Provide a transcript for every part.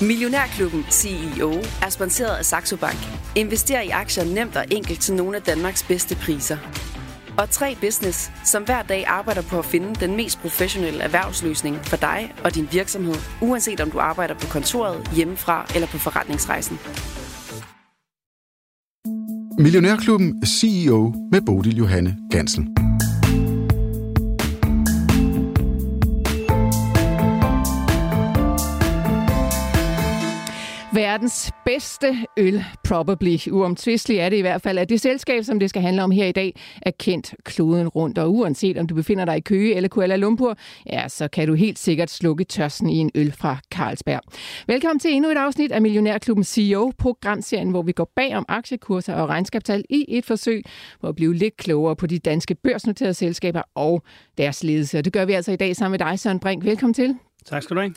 Millionærklubben CEO er sponsoreret af Saxo Bank. Invester i aktier nemt og enkelt til nogle af Danmarks bedste priser. Og 3 Business, som hver dag arbejder på at finde den mest professionelle erhvervsløsning for dig og din virksomhed, uanset om du arbejder på kontoret, hjemmefra eller på forretningsrejsen. Millionærklubben CEO med Bodil Johanne Gansen. Verdens bedste øl, probably. Uomtvisteligt er det i hvert fald, at det selskab, som det skal handle om her i dag, er kendt kloden rundt. Og uanset om du befinder dig i Køge eller Kuala Lumpur, ja, så kan du helt sikkert slukke tørsten i en øl fra Carlsberg. Velkommen til endnu et afsnit af Millionærklubben CEO, programserien, hvor vi går bag om aktiekurser og regnskabstal i et forsøg på at blive lidt klogere på de danske børsnoterede selskaber og deres ledelse. Og det gør vi altså i dag sammen med dig, Søren Brink. Velkommen til. Tak skal du have.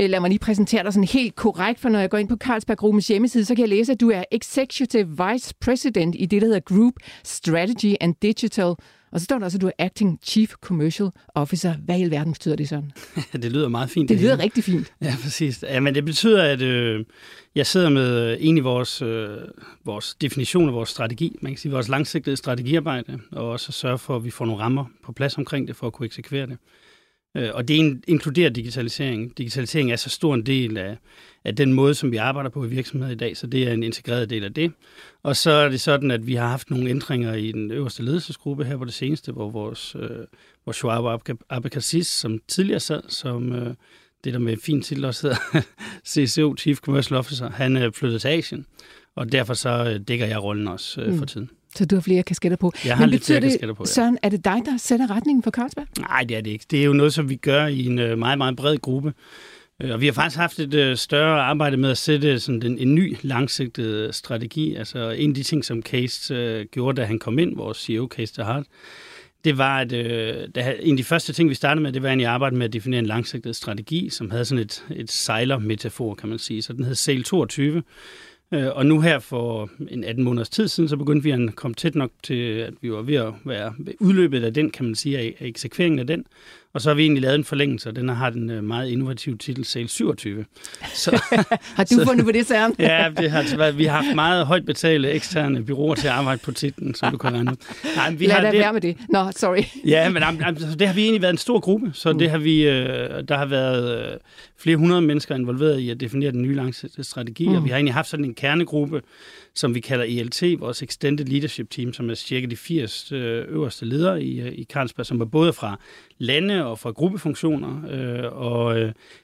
Øh, lad mig lige præsentere dig sådan helt korrekt, for når jeg går ind på Carlsberg Gruppens hjemmeside, så kan jeg læse, at du er Executive Vice President i det, der hedder Group Strategy and Digital. Og så står der også, at du er Acting Chief Commercial Officer. Hvad i alverden betyder det sådan? det lyder meget fint. Det, det lyder hele. rigtig fint. Ja, præcis. Ja, men det betyder, at øh, jeg sidder med en i vores, øh, vores definition af vores strategi, man kan sige vores langsigtede strategiarbejde, og også sørge for, at vi får nogle rammer på plads omkring det, for at kunne eksekvere det. Øh, og det inkluderer digitalisering. Digitalisering er så stor en del af, af den måde, som vi arbejder på i virksomheden i dag, så det er en integreret del af det. Og så er det sådan, at vi har haft nogle ændringer i den øverste ledelsesgruppe her på det seneste, hvor vores, øh, vores Schwab Abekassis, som tidligere sad som øh, det der med fin titel også hedder CCO, Chief Commercial Officer, han er flyttet til Asien, og derfor så øh, dækker jeg rollen også øh, mm. for tiden. Så du har flere kasketter på. Jeg har Men lidt flere kasketter på, ja. Søren, er det dig, der sætter retningen for Carlsberg? Nej, det er det ikke. Det er jo noget, som vi gør i en øh, meget, meget bred gruppe. Øh, og vi har faktisk haft et øh, større arbejde med at sætte sådan en, en ny langsigtet strategi. Altså en af de ting, som Case øh, gjorde, da han kom ind, vores CEO Case der har, det var, at øh, der, en af de første ting, vi startede med, det var at arbejde med at definere en langsigtet strategi, som havde sådan et, et sejler-metafor, kan man sige. Så den hed Sail 22, Øh, Øh, og nu her for en 18 måneders tid siden, så begyndte vi at komme tæt nok til, at vi var ved at være ved udløbet af den, kan man sige, af eksekveringen af den. Og så har vi egentlig lavet en forlængelse, og den har den øh, meget innovative titel Sale 27. Så, har du fundet på det, Søren? ja, det har, vi har haft meget højt betalte eksterne byråer til at arbejde på titlen, som du kan regne. Nej, vi Lad har det, være med det. Nå, no, sorry. ja, men altså, det har vi egentlig været en stor gruppe, så mm. det har vi, øh, der har været øh, flere hundrede mennesker involveret i at definere den nye langsigtede strategi, mm. og vi har egentlig haft sådan en kernegruppe, som vi kalder ELT, vores Extended Leadership Team, som er cirka de 80 øh, øverste ledere i, øh, i Carlsberg, som er både fra lande og fra gruppefunktioner, øh, og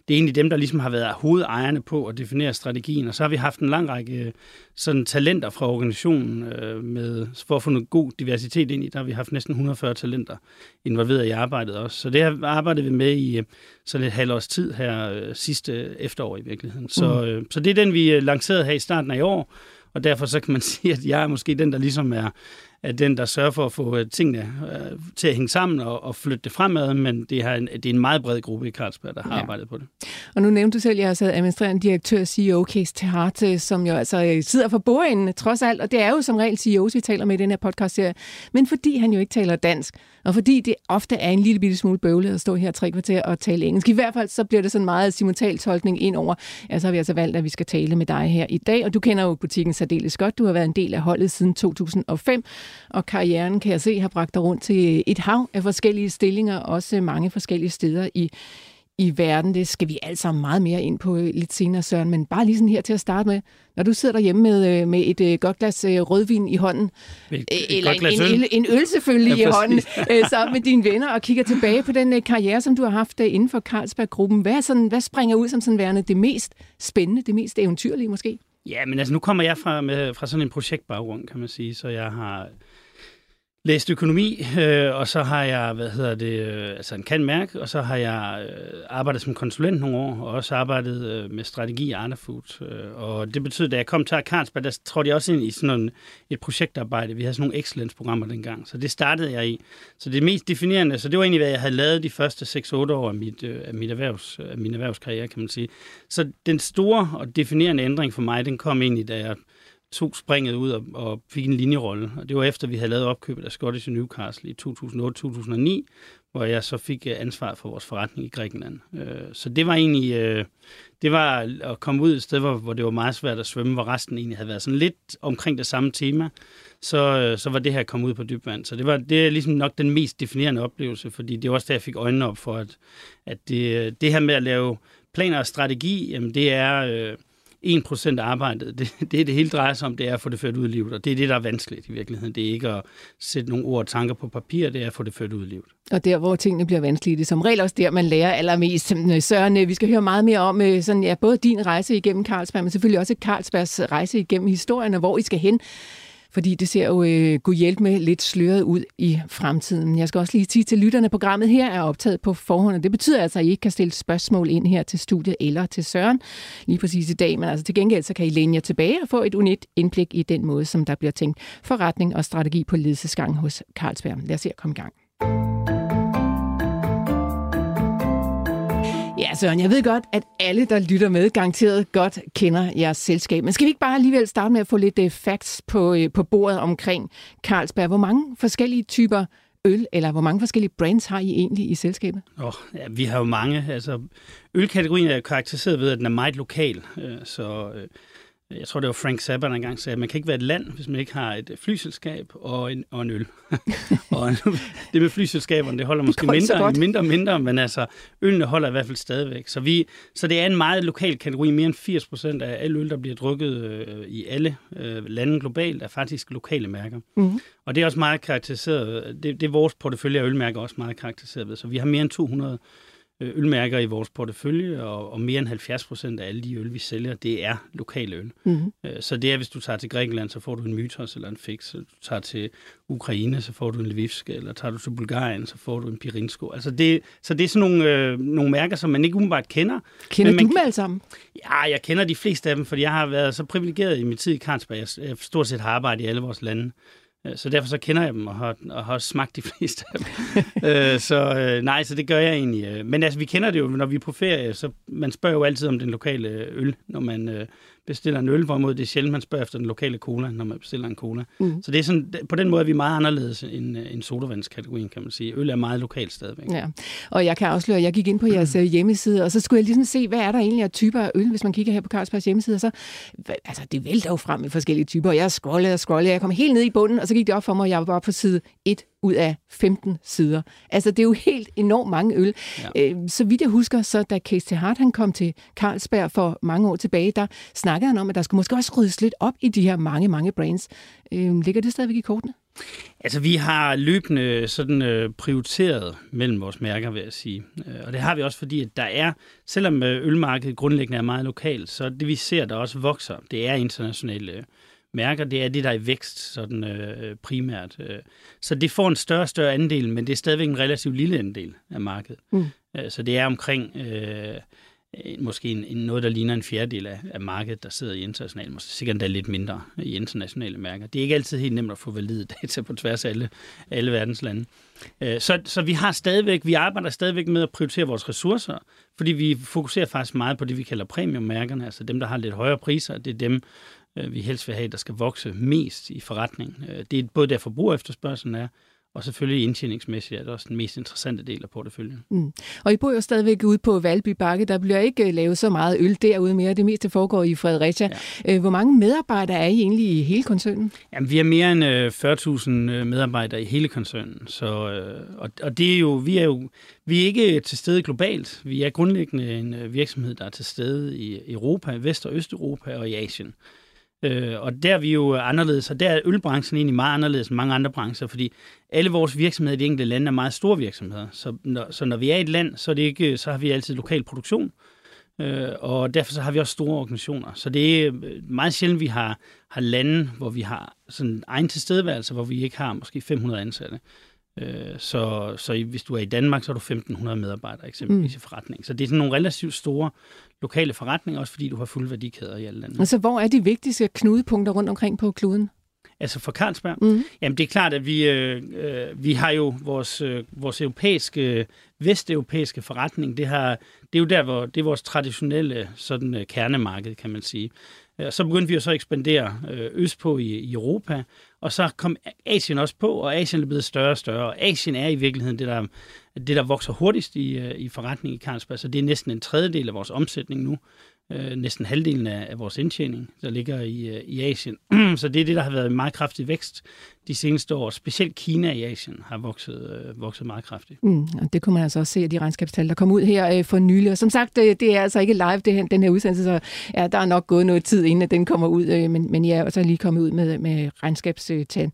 det er egentlig dem, der ligesom har været hovedejerne på at definere strategien, og så har vi haft en lang række sådan talenter fra organisationen øh, med, for at få noget god diversitet ind i. Der har vi haft næsten 140 talenter involveret i arbejdet også. Så det har arbejdet vi med i sådan et halvt års tid her øh, sidste efterår i virkeligheden. Så, mm. øh, så det er den, vi lancerede her i starten af i år, og derfor så kan man sige, at jeg er måske den, der ligesom er, er den, der sørger for at få øh, tingene øh, til at hænge sammen og, og flytte det fremad, men det, har en, det er en meget bred gruppe i Carlsberg, der har ja. arbejdet på det. Og nu nævnte du selv, at jeg har sad administrerende direktør CEO Case Teharte, som jo altså øh, sidder for bordenden trods alt, og det er jo som regel CEOs, vi taler med i den her podcast serie, men fordi han jo ikke taler dansk, og fordi det ofte er en lille bitte smule bøvlet at stå her tre kvarter og tale engelsk, i hvert fald så bliver det sådan meget simultaltolkning ind over, ja, så har vi altså valgt, at vi skal tale med dig her i dag, og du kender jo butikken særdeles godt, du har været en del af holdet siden 2005, og karrieren, kan jeg se, har bragt dig rundt til et hav af forskellige stillinger, også mange forskellige steder i, i verden. Det skal vi alt sammen meget mere ind på lidt senere, Søren. Men bare lige sådan her til at starte med. Når du sidder derhjemme med, øh, med et øh, godt glas øh, rødvin i hånden, et, et eller en, en, øl. en øl selvfølgelig ja, i hånden, sammen med dine venner, og kigger tilbage på den karriere, som du har haft inden for Carlsberg-gruppen. Hvad, sådan, hvad springer ud som sådan værende det mest spændende, det mest eventyrlige måske? Ja, men altså nu kommer jeg fra, med, fra sådan en projektbaggrund, kan man sige, så jeg har læst økonomi, øh, og så har jeg, hvad hedder det, øh, altså en kan mærke, og så har jeg øh, arbejdet som konsulent nogle år, og også arbejdet øh, med strategi i Arnefood. Øh, og det betyder, da jeg kom til Carlsberg, der trådte jeg også ind i sådan en, et projektarbejde. Vi havde sådan nogle excellence-programmer dengang, så det startede jeg i. Så det mest definerende, så det var egentlig, hvad jeg havde lavet de første 6-8 år af, mit, øh, af, mit erhvervs, af min erhvervskarriere, kan man sige. Så den store og definerende ændring for mig, den kom egentlig, da jeg tog springet ud og, og fik en linjerolle. Og det var efter, vi havde lavet opkøbet af Scottish Newcastle i 2008-2009, hvor jeg så fik øh, ansvar for vores forretning i Grækenland. Øh, så det var egentlig øh, det var at komme ud et sted, hvor, hvor det var meget svært at svømme, hvor resten egentlig havde været sådan lidt omkring det samme tema, så, øh, så var det her at komme ud på dybvand. Så det var det er ligesom nok den mest definerende oplevelse, fordi det var også der, jeg fik øjnene op for, at, at det, øh, det her med at lave planer og strategi, jamen det er... Øh, 1% af arbejdet, det, det det hele drejer sig om, det er at få det ført ud i livet, og det er det, der er vanskeligt i virkeligheden. Det er ikke at sætte nogle ord og tanker på papir, det er at få det ført ud i livet. Og der, hvor tingene bliver vanskelige, det er som regel også der, man lærer allermest. Øh, Søren, øh, vi skal høre meget mere om øh, sådan, ja, både din rejse igennem Carlsberg, men selvfølgelig også Carlsbergs rejse igennem historien, og hvor I skal hen fordi det ser jo øh, kunne hjælpe med lidt sløret ud i fremtiden. Jeg skal også lige sige til lytterne, programmet her er optaget på forhånd, og det betyder altså, at I ikke kan stille spørgsmål ind her til studiet eller til Søren lige præcis i dag, men altså til gengæld så kan I læne jer tilbage og få et unikt indblik i den måde, som der bliver tænkt forretning og strategi på ledelsesgang hos Carlsberg. Lad os se at komme i gang. Ja, Søren, jeg ved godt, at alle, der lytter med, garanteret godt kender jeres selskab. Men skal vi ikke bare alligevel starte med at få lidt uh, facts på, uh, på bordet omkring Carlsberg? Hvor mange forskellige typer øl, eller hvor mange forskellige brands har I egentlig i selskabet? Oh, ja, vi har jo mange. Altså, ølkategorien er karakteriseret ved, at den er meget lokal. Øh, så øh, jeg tror det var Frank Zappa, der engang sagde, at man kan ikke være et land, hvis man ikke har et flyselskab og en, og en øl. og det med flyselskaberne, det holder måske mindre, mindre og mindre, men altså, ølene holder i hvert fald stadigvæk. Så, vi, så det er en meget lokal kategori. Mere end 80 procent af alle øl, der bliver drukket øh, i alle øh, lande globalt, er faktisk lokale mærker. Mm-hmm. Og det er også meget karakteriseret, det, det er vores portefølje af ølmærker også meget karakteriseret ved. Så vi har mere end 200 Øh, ølmærker i vores portefølje, og, og mere end 70 procent af alle de øl, vi sælger, det er lokale øl. Mm-hmm. Så det er, hvis du tager til Grækenland, så får du en Mythos eller en Fix. Du tager til Ukraine, så får du en Lvivsk, eller tager du til Bulgarien, så får du en Pirinsko. Altså det, så det er sådan nogle, øh, nogle mærker, som man ikke umiddelbart kender. Kender men man, du dem alle sammen? Ja, jeg kender de fleste af dem, fordi jeg har været så privilegeret i min tid i Carlsberg. Jeg stort set har arbejdet i alle vores lande. Øh, så derfor så kender jeg dem og har, og har smagt de fleste af dem. øh, så øh, nej, så det gør jeg egentlig. Øh. Men altså, vi kender det jo, når vi er på ferie, så man spørger jo altid om den lokale øl, når man øh, bestiller en øl, hvorimod det er sjældent, man spørger efter den lokale cola, når man bestiller en cola. Mm. Så det er sådan, på den måde er vi meget anderledes end, end sodavandskategorien, kan man sige. Øl er meget lokalt stadigvæk. Ja, og jeg kan afsløre, at jeg gik ind på jeres mm. hjemmeside, og så skulle jeg ligesom se, hvad er der egentlig af typer af øl, hvis man kigger her på Carlsbergs hjemmeside, og så, altså det vælter jo frem med forskellige typer, og jeg scrollede og scrollede, jeg kom helt ned i bunden, og så gik det op for mig, at jeg var bare på side 1 ud af 15 sider. Altså, det er jo helt enormt mange øl. Ja. Øh, så vidt jeg husker, så da Case til Hart han kom til Carlsberg for mange år tilbage, der snakkede han om, at der skulle måske også ryddes lidt op i de her mange, mange brands. Øh, ligger det stadigvæk i kortene? Altså, vi har løbende sådan øh, prioriteret mellem vores mærker, vil jeg sige. Øh, og det har vi også, fordi at der er, selvom ølmarkedet grundlæggende er meget lokalt, så det vi ser, der også vokser, det er internationale mærker, det er det, der er i vækst sådan, øh, primært. Øh. Så det får en større og større andel, men det er stadigvæk en relativt lille andel af markedet. Mm. Øh, så det er omkring øh, måske en, en, noget, der ligner en fjerdedel af, af markedet, der sidder i internationale, måske sikkert endda lidt mindre i internationale mærker. Det er ikke altid helt nemt at få valide data på tværs af alle, alle verdens lande. Øh, så, så vi har stadigvæk, vi arbejder stadigvæk med at prioritere vores ressourcer, fordi vi fokuserer faktisk meget på det, vi kalder premiummærkerne, altså dem, der har lidt højere priser, det er dem, øh, vi helst vil have, der skal vokse mest i forretningen. Øh, det er både der forbruger efterspørgselen er, og selvfølgelig indtjeningsmæssigt er det også den mest interessante del af porteføljen. Mm. Og I bor jo stadigvæk ude på Valby Bakke. Der bliver ikke øh, lavet så meget øl derude mere. Det meste foregår i Fredericia. Ja. Hvor mange medarbejdere er I egentlig i hele koncernen? Jamen, vi har mere end 40.000 medarbejdere i hele koncernen. Så, og, og det er jo, vi er jo vi er ikke til stede globalt. Vi er grundlæggende en virksomhed, der er til stede i Europa, Vest- og Østeuropa og i Asien. Øh, og der er vi jo anderledes, og der er ølbranchen egentlig meget anderledes end mange andre brancher, fordi alle vores virksomheder i de enkelte lande er meget store virksomheder. Så når, så når vi er i et land, så, er det ikke, så har vi altid lokal produktion, øh, og derfor så har vi også store organisationer. Så det er meget sjældent, vi har, har lande, hvor vi har sådan egen tilstedeværelse, hvor vi ikke har måske 500 ansatte. Øh, så, så hvis du er i Danmark, så har du 1.500 medarbejdere eksempelvis mm. i forretning. Så det er sådan nogle relativt store lokale forretninger, også fordi du har fulde værdikæder i alle lande. Altså, hvor er de vigtigste knudepunkter rundt omkring på kloden? Altså for Carlsberg? Mm. Jamen det er klart, at vi, øh, øh, vi har jo vores, øh, vores europæiske, vesteuropæiske forretning. Det, har, det er jo der, hvor det er vores traditionelle sådan, øh, kernemarked, kan man sige. Og så begyndte vi jo så at ekspandere øh, østpå i, i Europa, og så kom Asien også på, og Asien er blevet større og større. Og Asien er i virkeligheden det, der, det, der vokser hurtigst i, øh, i forretning i Carlsberg, så det er næsten en tredjedel af vores omsætning nu øh, næsten halvdelen af, af vores indtjening, der ligger i, øh, i Asien. så det er det, der har været en meget kraftig vækst de seneste år. Specielt Kina i Asien har vokset, øh, vokset meget kraftigt. Mm, og det kunne man altså også se af de regnskabstal, der kom ud her øh, for nylig. Og som sagt, øh, det er altså ikke live, det her, den her udsendelse, så ja, der er nok gået noget tid, inden den kommer ud, øh, men, men jeg er også lige kommet ud med, med regnskabstal.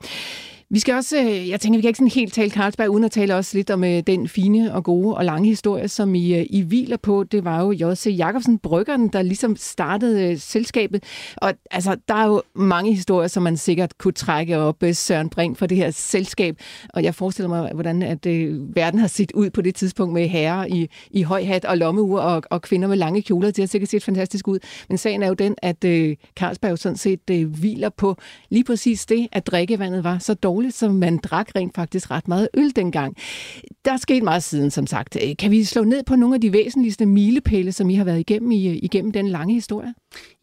Vi skal også, øh, jeg tænker, vi kan ikke sådan helt tale Carlsberg, uden at tale også lidt om øh, den fine og gode og lange historie, som I, øh, I hviler på. Det var jo J.C. Jacobsen, bryggeren, der ligesom startede selskabet. Og altså, der er jo mange historier, som man sikkert kunne trække op Søren Brink for det her selskab. Og jeg forestiller mig, hvordan at øh, verden har set ud på det tidspunkt med herrer i, i høj hat og lommeur og, og kvinder med lange kjoler. Det har sikkert set fantastisk ud. Men sagen er jo den, at øh, Carlsberg jo sådan set øh, hviler på lige præcis det, at drikkevandet var så dårligt roligt, så man drak rent faktisk ret meget øl dengang. Der er sket meget siden, som sagt. Øh, kan vi slå ned på nogle af de væsentligste milepæle, som I har været igennem, i, øh, igennem den lange historie?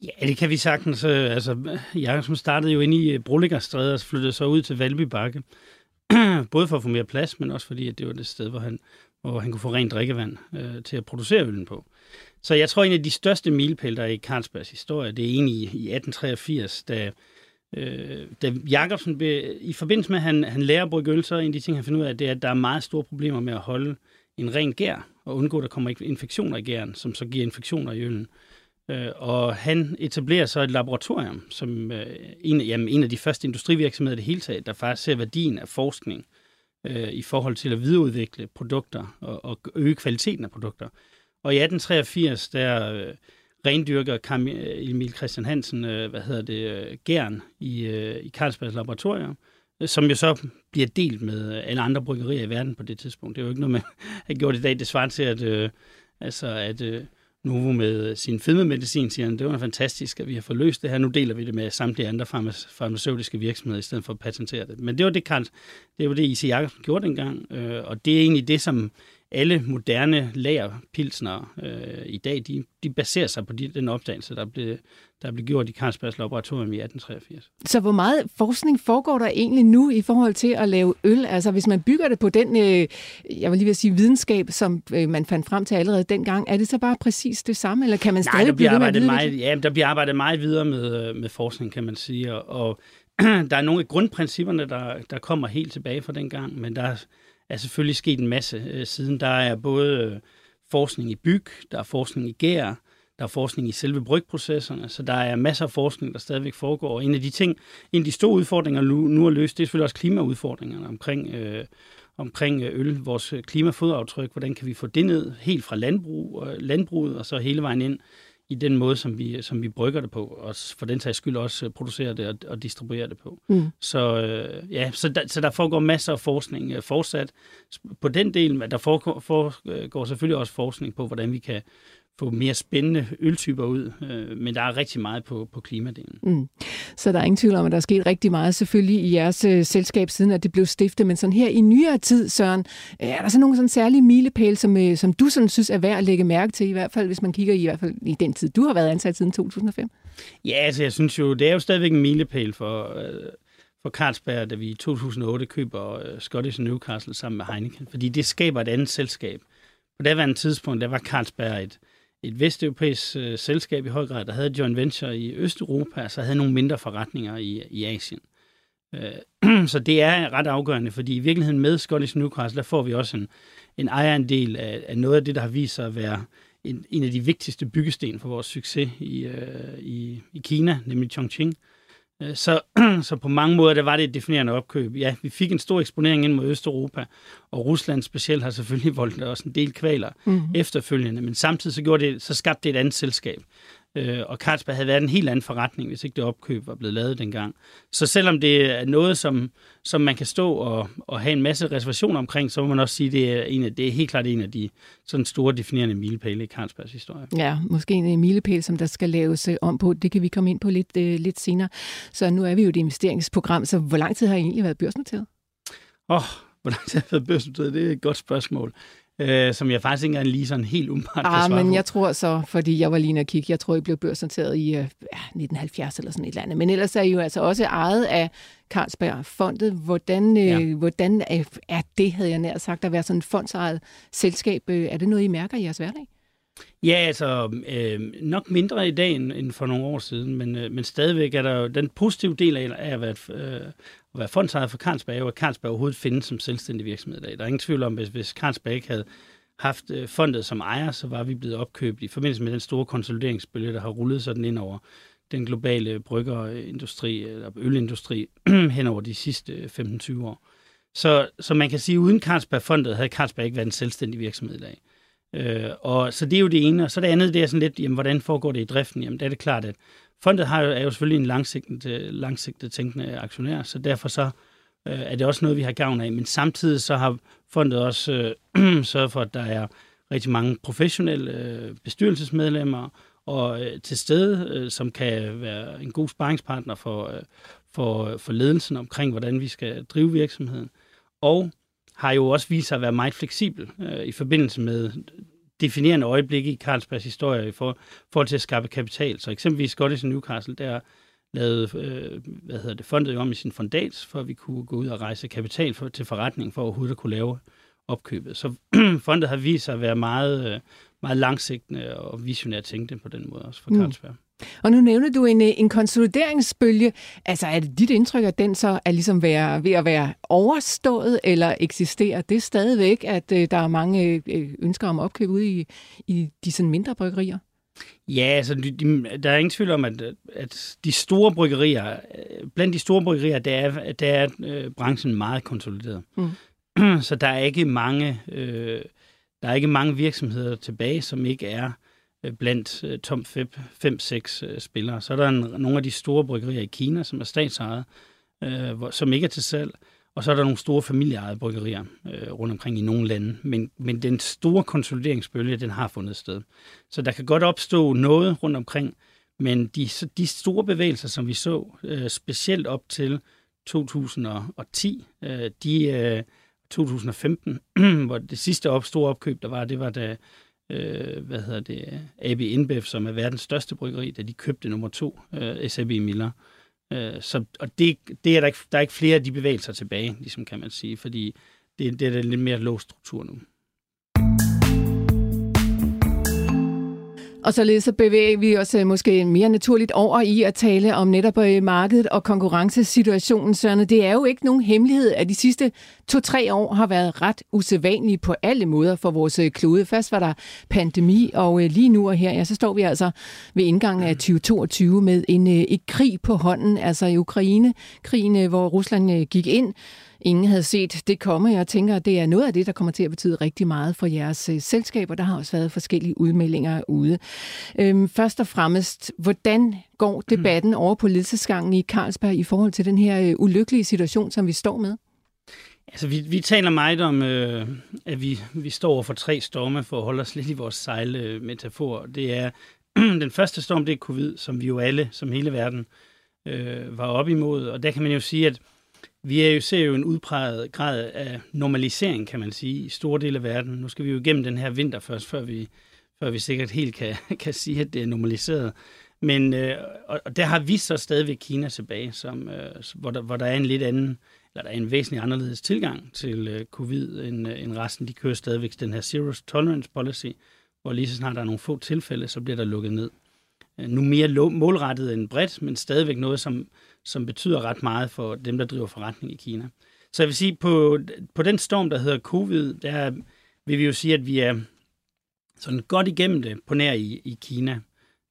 Ja, det kan vi sagtens. Øh, altså, jeg som startede jo inde i Brulligerstræde og flyttede så ud til Valby Bakke. Både for at få mere plads, men også fordi at det var det sted, hvor han, hvor han kunne få rent drikkevand øh, til at producere øllen på. Så jeg tror, en af de største milepæle, der er i Carlsbergs historie, det er egentlig i 1883, da Øh, da Jacobsen, i forbindelse med, at han, han lærer at brygge øl, så en af de ting, han finder ud af, det er, at der er meget store problemer med at holde en ren gær, og undgå, at der kommer infektioner i gæren, som så giver infektioner i øllen. Øh, og han etablerer så et laboratorium, som øh, en, jamen, en af de første industrivirksomheder i det hele taget, der faktisk ser værdien af forskning øh, i forhold til at videreudvikle produkter og, og øge kvaliteten af produkter. Og i 1883, der øh, rendyrker øh, Emil Christian Hansen, øh, hvad hedder det, øh, gern i, øh, i Carlsbergs laboratorier, øh, som jo så bliver delt med øh, alle andre bryggerier i verden på det tidspunkt. Det er jo ikke noget, man har gjort i dag. Det svarer til, at, øh, altså, at øh, Novo med sin fedmemedicin siger, at det var fantastisk, at vi har fået løst det her. Nu deler vi det med samtlige andre farmaceutiske virksomheder, i stedet for at patentere det. Men det var det, Carl, det, var det I.C. Jacobsen gjorde dengang, øh, og det er egentlig det, som alle moderne lagerpilsner øh, i dag, de, de baserer sig på de, den opdagelse, der blev, der blev gjort i Carlsbergs laboratorium i 1883. Så hvor meget forskning foregår der egentlig nu i forhold til at lave øl? Altså hvis man bygger det på den, øh, jeg vil lige vil sige, videnskab, som øh, man fandt frem til allerede dengang, er det så bare præcis det samme, eller kan man stadig Nej, der bliver arbejdet meget, ja, der bliver arbejdet meget videre med, øh, med forskning, kan man sige, og, og der er nogle af grundprincipperne, der, der kommer helt tilbage fra dengang, men der er er selvfølgelig sket en masse øh, siden. Der er både øh, forskning i byg, der er forskning i gær, der er forskning i selve brygprocesserne, så der er masser af forskning, der stadigvæk foregår. Og en af de ting, en af de store udfordringer nu, nu er løst, det er selvfølgelig også klimaudfordringerne omkring, øh, omkring øh, øl, vores øh, klimafodaftryk, hvordan kan vi få det ned helt fra landbrug, øh, landbruget og så hele vejen ind i den måde, som vi, som vi brygger det på, og for den sags skyld også øh, producerer det og, og distribuerer det på. Mm. Så øh, ja, så der, så der foregår masser af forskning øh, fortsat på den del, men der foregår, foregår selvfølgelig også forskning på, hvordan vi kan få mere spændende øltyper ud, øh, men der er rigtig meget på, på klimadelen. Mm. Så der er ingen tvivl om, at der er sket rigtig meget selvfølgelig i jeres øh, selskab, siden at det blev stiftet, men sådan her i nyere tid, Søren, øh, er der så nogle sådan særlige milepæle, som, øh, som du sådan synes er værd at lægge mærke til, i hvert fald hvis man kigger i, i hvert fald i den tid, du har været ansat siden 2005? Ja, altså jeg synes jo, det er jo stadigvæk en milepæl for, øh, for Carlsberg, da vi i 2008 køber øh, Scottish Newcastle sammen med Heineken, fordi det skaber et andet selskab. På daværende tidspunkt, der var Carlsberg et, et vesteuropæisk øh, selskab i høj grad, der havde joint venture i Østeuropa, og så havde nogle mindre forretninger i, i Asien. Øh, så det er ret afgørende, fordi i virkeligheden med Scottish Newcastle, der får vi også en, en ejerandel af, af noget af det, der har vist sig at være en, en af de vigtigste byggesten for vores succes i, øh, i, i Kina, nemlig Chongqing. Øh, så, så på mange måder der var det et definerende opkøb. Ja, vi fik en stor eksponering ind mod Østeuropa, og Rusland specielt har selvfølgelig voldt også en del kvaler mm-hmm. efterfølgende, men samtidig så, gjorde det, så skabte det et andet selskab. Øh, og Carlsberg havde været en helt anden forretning, hvis ikke det opkøb var blevet lavet dengang. Så selvom det er noget, som, som man kan stå og, og have en masse reservationer omkring, så må man også sige, at det er, en af, det er helt klart en af de sådan store definerende milepæle i Carlsbergs historie. Ja, måske en milepæl, som der skal laves øh, om på. Det kan vi komme ind på lidt, uh, lidt senere. Så nu er vi jo et investeringsprogram, så hvor lang tid har I egentlig været børsnoteret? Åh, oh, hvor lang tid har jeg været børsnoteret? Det er et godt spørgsmål øh, som jeg faktisk ikke engang lige sådan helt umiddelbart ah, kan svare men på. jeg tror så, fordi jeg var lige at kigge, jeg tror, I blev børsnoteret i øh, 1970 eller sådan et eller andet. Men ellers er I jo altså også ejet af Carlsberg-fondet. Hvordan, øh, ja. hvordan er, det, havde jeg nær sagt, at være sådan et fondsejet selskab? Øh, er det noget, I mærker i jeres hverdag? Ja, altså øh, nok mindre i dag end, end for nogle år siden, men, øh, men stadigvæk er der jo den positive del af, at være, øh, at være fondsejet for Carlsberg, og at Carlsberg overhovedet findes som selvstændig virksomhed i dag. Der er ingen tvivl om, hvis, hvis Carlsberg ikke havde haft øh, fondet som ejer, så var vi blevet opkøbt i forbindelse med den store konsolideringsbølge, der har rullet sådan ind over den globale bryggerindustri, eller ølindustri, hen over de sidste øh, 15-20 år. Så, så man kan sige, at uden Carlsberg-fondet havde Carlsberg ikke været en selvstændig virksomhed i dag. Øh, og så det er jo det ene. Og så det andet, det er sådan lidt, jamen, hvordan foregår det i driften? Jamen, det er det klart, at fondet har jo, er jo selvfølgelig en langsigtet, langsigtet tænkende aktionær, så derfor så øh, er det også noget, vi har gavn af. Men samtidig så har fondet også øh, sørget for, at der er rigtig mange professionelle øh, bestyrelsesmedlemmer og øh, til stede, øh, som kan være en god sparringspartner for, øh, for, øh, for ledelsen omkring, hvordan vi skal drive virksomheden. Og har jo også vist sig at være meget fleksibel øh, i forbindelse med definerende øjeblikke i Carlsbergs historie i for, forhold til at skabe kapital. Så eksempelvis Scottish Newcastle, der lavede øh, hvad hedder det, fondet jo om i sin fondats, for at vi kunne gå ud og rejse kapital for, til forretning, for overhovedet at kunne lave opkøbet. Så fondet har vist sig at være meget, øh, meget langsigtende og visionært tænkende på den måde også for mm. Carlsberg. Mm. Og nu nævner du en, en konsolideringsbølge. Altså er det dit indtryk, at den så er ligesom være, ved at være overstået, eller eksisterer det stadigvæk, at øh, der er mange øh, ønsker om opkøb ude i, i de sådan mindre bryggerier? Ja, altså, de, de, der er ingen tvivl om, at, at de store bryggerier, øh, blandt de store bryggerier, der er, der er øh, branchen meget konsolideret. Mm. Så der er ikke mange, øh, der er ikke mange virksomheder tilbage, som ikke er Øh, Øh, blandt øh, top 5-6 øh, spillere. Så er der en, nogle af de store bryggerier i Kina, som er statsejet, øh, hvor, som ikke er til salg. Og så er der nogle store familieejede bryggerier øh, rundt omkring i nogle lande. Men, men den store konsolideringsbølge, den har fundet sted. Så der kan godt opstå noget rundt omkring, men de, de store bevægelser, som vi så, øh, specielt op til 2010, øh, de øh, 2015, hvor det sidste op, store opkøb, der var, det var da øh, hvad hedder det, AB InBev, som er verdens største bryggeri, da de købte nummer to, øh, SAB Miller. Øh, så, og det, det er der, ikke, der er ikke flere af de bevægelser tilbage, ligesom kan man sige, fordi det, det er lidt mere låst struktur nu. Og således så bevæger vi os øh, måske mere naturligt over i at tale om netop øh, markedet og konkurrencesituationen, Søren. Det er jo ikke nogen hemmelighed, at de sidste to-tre år har været ret usædvanlige på alle måder for vores øh, klode. Først var der pandemi, og lige nu og her, ja, så står vi altså ved indgangen af 2022 med en et krig på hånden, altså i Ukraine. Krigen, hvor Rusland gik ind ingen havde set det komme. Jeg tænker, at det er noget af det, der kommer til at betyde rigtig meget for jeres øh, selskaber. Der har også været forskellige udmeldinger ude. Øhm, først og fremmest, hvordan går debatten over på ledelsesgangen i Carlsberg i forhold til den her øh, ulykkelige situation, som vi står med? Altså, vi, vi taler meget om, øh, at vi, vi står for tre storme for at holde os lidt i vores sejlmetafor. Det er den første storm, det er covid, som vi jo alle, som hele verden, øh, var op imod. Og der kan man jo sige, at vi er jo, ser jo en udpræget grad af normalisering, kan man sige, i store dele af verden. Nu skal vi jo igennem den her vinter først, før vi, før vi sikkert helt kan, kan sige, at det er normaliseret. Men øh, og der har vi så stadigvæk Kina tilbage, som, øh, hvor, der, hvor der er en lidt anden, eller der er en væsentlig anderledes tilgang til øh, covid end, øh, end resten. De kører stadigvæk den her zero tolerance policy, hvor lige så snart der er nogle få tilfælde, så bliver der lukket ned. Øh, nu mere målrettet end bredt, men stadigvæk noget, som, som betyder ret meget for dem, der driver forretning i Kina. Så jeg vil sige, på, på den storm, der hedder covid, der vil vi jo sige, at vi er sådan godt igennem det på nær i, i Kina.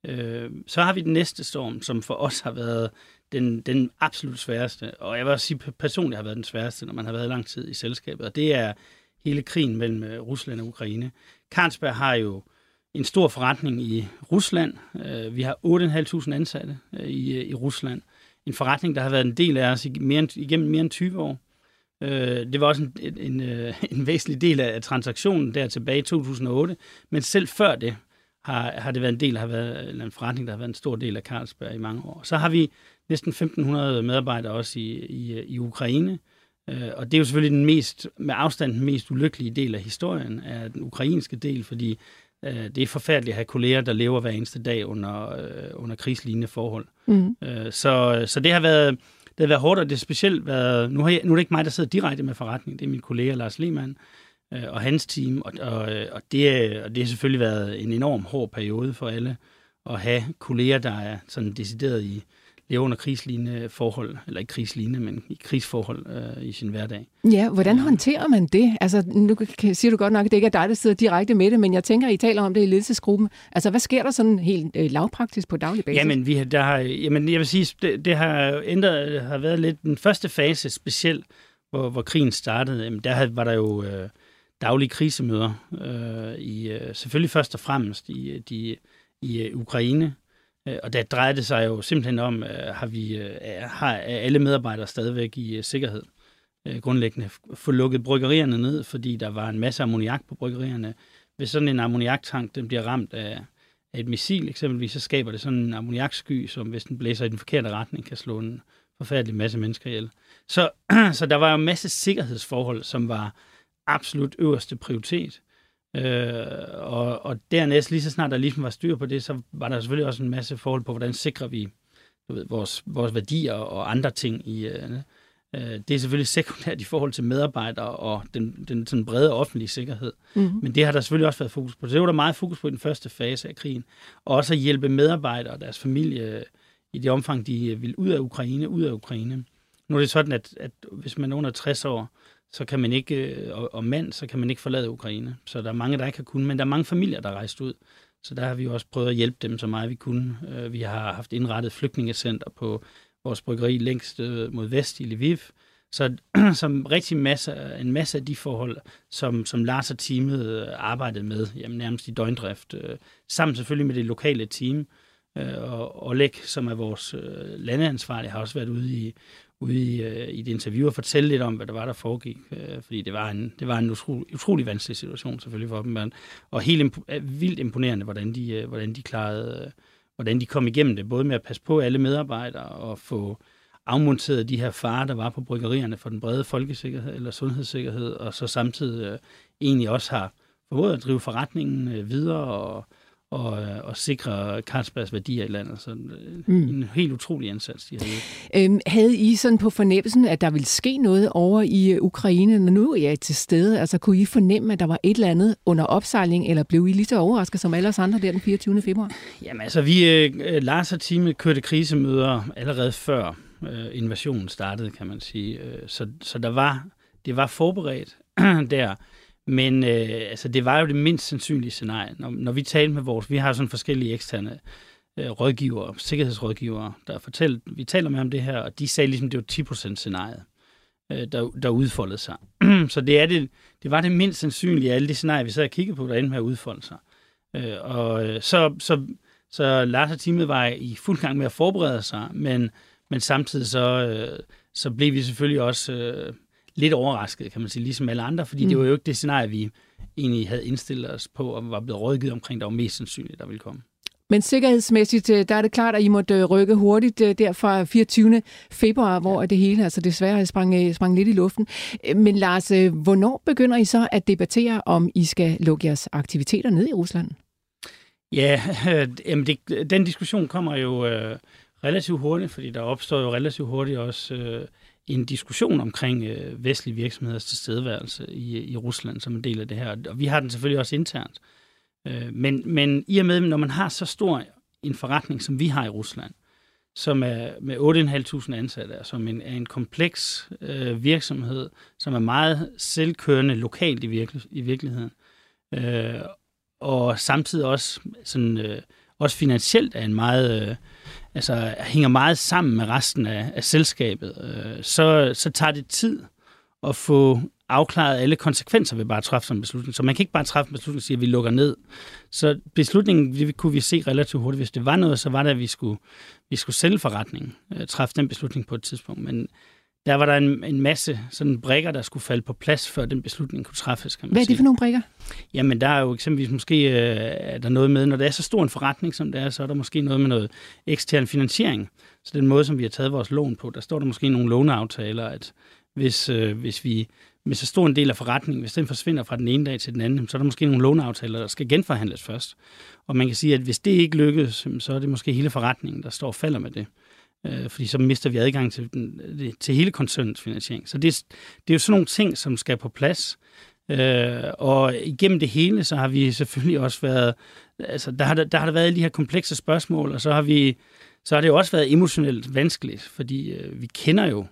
Øh, så har vi den næste storm, som for os har været den, den absolut sværeste, og jeg vil også sige personligt har været den sværeste, når man har været lang tid i selskabet, og det er hele krigen mellem øh, Rusland og Ukraine. Carlsberg har jo en stor forretning i Rusland. Øh, vi har 8.500 ansatte øh, i, i Rusland. En forretning, der har været en del af os i mere end, igennem mere end 20 år. Øh, det var også en, en, en, øh, en væsentlig del af transaktionen der tilbage i 2008. Men selv før det har, har det været en del, har været eller en forretning, der har været en stor del af Carlsberg i mange år. Så har vi næsten 1.500 medarbejdere også i, i, i Ukraine. Øh, og det er jo selvfølgelig den mest, med afstand den mest ulykkelige del af historien, er den ukrainske del, fordi det er forfærdeligt at have kolleger, der lever hver eneste dag under, øh, under krigslignende forhold. Mm. Øh, så, så det har været det har været hårdt, og det har specielt været... Nu, har jeg, nu er det ikke mig, der sidder direkte med forretning, det er min kollega Lars Lehmann øh, og hans team, og, og, og, det, og det har selvfølgelig været en enorm hård periode for alle at have kolleger, der er sådan decideret i, lever under krigslignende forhold, eller ikke krigslignende, men i krigsforhold øh, i sin hverdag. Ja, hvordan håndterer man det? Altså, nu siger du godt nok, at det ikke er dig, der sidder direkte med det, men jeg tænker, I taler om det i ledelsesgruppen. Altså, hvad sker der sådan helt øh, lavpraktisk på daglig basis? Jamen, vi, der har, jamen jeg vil sige, det, det har ændret, har været lidt den første fase specielt, hvor, hvor krigen startede. Jamen, der var der jo øh, daglige krisemøder, øh, i, øh, selvfølgelig først og fremmest i, de, i øh, Ukraine, Øh, og der drejede det sig jo simpelthen om, øh, har vi øh, har alle medarbejdere stadigvæk i sikkerhed grundlæggende. Få lukket bryggerierne ned, fordi der var en masse ammoniak på bryggerierne. Hvis sådan en ammoniaktank den bliver ramt af, af et missil eksempelvis, så skaber det sådan en ammoniaksky, som hvis den blæser i den forkerte retning, kan slå en forfærdelig masse mennesker ihjel. Så, så der var jo en masse sikkerhedsforhold, som var absolut øverste prioritet. Øh, og, og dernæst, lige så snart der ligesom var styr på det, så var der selvfølgelig også en masse forhold på, hvordan sikrer vi du ved, vores, vores værdier og andre ting i... Øh, øh, det er selvfølgelig sekundært i forhold til medarbejdere og den, den sådan brede offentlige sikkerhed. Mm-hmm. Men det har der selvfølgelig også været fokus på. Så det var der meget fokus på i den første fase af krigen. Og også at hjælpe medarbejdere og deres familie i det omfang, de vil ud af Ukraine, ud af Ukraine. Nu er det sådan, at, at hvis man er under 60 år, så kan man ikke, øh, og, og mand, så kan man ikke forlade Ukraine. Så der er mange, der ikke har kunnet, men der er mange familier, der er rejst ud. Så der har vi også prøvet at hjælpe dem så meget vi kunne. Øh, vi har haft indrettet flygtningecenter på vores bryggeri længst øh, mod vest i Lviv. Så som rigtig masse, en masse af de forhold, som, som Lars og teamet arbejdede med, jamen nærmest i døgndrift, sammen selvfølgelig med det lokale team, og Oleg, som er vores landeansvarlige, har også været ude i, ude i, øh, i et interview og fortælle lidt om, hvad der var, der foregik. Øh, fordi det var en, det var en utrolig, utrolig vanskelig situation selvfølgelig for dem. Men, og helt imp- øh, vildt imponerende, hvordan de, øh, hvordan de klarede, øh, hvordan de kom igennem det. Både med at passe på alle medarbejdere og få afmonteret de her farer, der var på bryggerierne for den brede folkesikkerhed eller sundhedssikkerhed, og så samtidig øh, egentlig også har formået at drive forretningen øh, videre og og, øh, og sikre Carlsbergs værdier i landet. Så øh, mm. en helt utrolig indsats, de havde. Øhm, havde I sådan på fornemmelsen, at der ville ske noget over i øh, Ukraine, når nu er jeg til stede? Altså kunne I fornemme, at der var et eller andet under opsejling, eller blev I lige så overrasket som alle os andre der den 24. februar? Jamen altså, vi, øh, Lars og teamet kørte krisemøder allerede før øh, invasionen startede, kan man sige. Så, så der var, det var forberedt der. Men øh, altså, det var jo det mindst sandsynlige scenarie. Når, når vi talte med vores, vi har sådan forskellige eksterne øh, rådgivere, sikkerhedsrådgivere, der fortæller, vi taler med om det her, og de sagde ligesom, det var 10% scenariet, øh, der, der udfoldede sig. så det, er det, det var det mindst sandsynlige af alle de scenarier, vi sad og kiggede på, der endte med at udfolde sig. Øh, og øh, så, så, så Lars og teamet var i fuld gang med at forberede sig, men, men samtidig så, øh, så blev vi selvfølgelig også... Øh, lidt overrasket, kan man sige, ligesom alle andre, fordi mm. det var jo ikke det scenarie, vi egentlig havde indstillet os på, og var blevet rådgivet omkring, der var mest sandsynligt, der ville komme. Men sikkerhedsmæssigt, øh, der er det klart, at I måtte øh, rykke hurtigt øh, der fra 24. februar, hvor det hele altså desværre sprang, sprang lidt i luften. Men Lars, hvornår begynder I så at debattere, om I skal lukke jeres aktiviteter ned i Rusland? Ja, øh, det, den diskussion kommer jo øh, relativt hurtigt, fordi der opstår jo relativt hurtigt også øh, en diskussion omkring øh, vestlige virksomheders tilstedeværelse i, i Rusland som en del af det her. Og vi har den selvfølgelig også internt. Øh, men, men i og med, når man har så stor en forretning, som vi har i Rusland, som er med 8.500 ansatte, som en, er en kompleks øh, virksomhed, som er meget selvkørende lokalt i, virke, i virkeligheden, øh, og samtidig også, sådan, øh, også finansielt er en meget... Øh, altså, hænger meget sammen med resten af, af selskabet, øh, så, så tager det tid at få afklaret alle konsekvenser ved bare at træffe sådan en beslutning. Så man kan ikke bare træffe en beslutning og sige, at vi lukker ned. Så beslutningen det kunne vi se relativt hurtigt. Hvis det var noget, så var det, at vi skulle, vi skulle sælge forretningen, øh, træffe den beslutning på et tidspunkt. Men der var der en, en masse sådan brækker, der skulle falde på plads, før den beslutning kunne træffes. Kan man Hvad er det for nogle brækker? Jamen, der er jo eksempelvis måske øh, er der noget med, når det er så stor en forretning, som det er, så er der måske noget med noget ekstern finansiering. Så den måde, som vi har taget vores lån på, der står der måske nogle låneaftaler, at hvis, øh, hvis vi med så stor en del af forretningen, hvis den forsvinder fra den ene dag til den anden, så er der måske nogle låneaftaler, der skal genforhandles først. Og man kan sige, at hvis det ikke lykkes, så er det måske hele forretningen, der står og falder med det. Øh, fordi så mister vi adgang til, øh, til hele koncernens finansiering. Så det, det er jo sådan nogle ting, som skal på plads. Øh, og igennem det hele, så har vi selvfølgelig også været, altså der har der, der har der været alle de her komplekse spørgsmål, og så har vi, så har det jo også været emotionelt vanskeligt, fordi øh, vi kender jo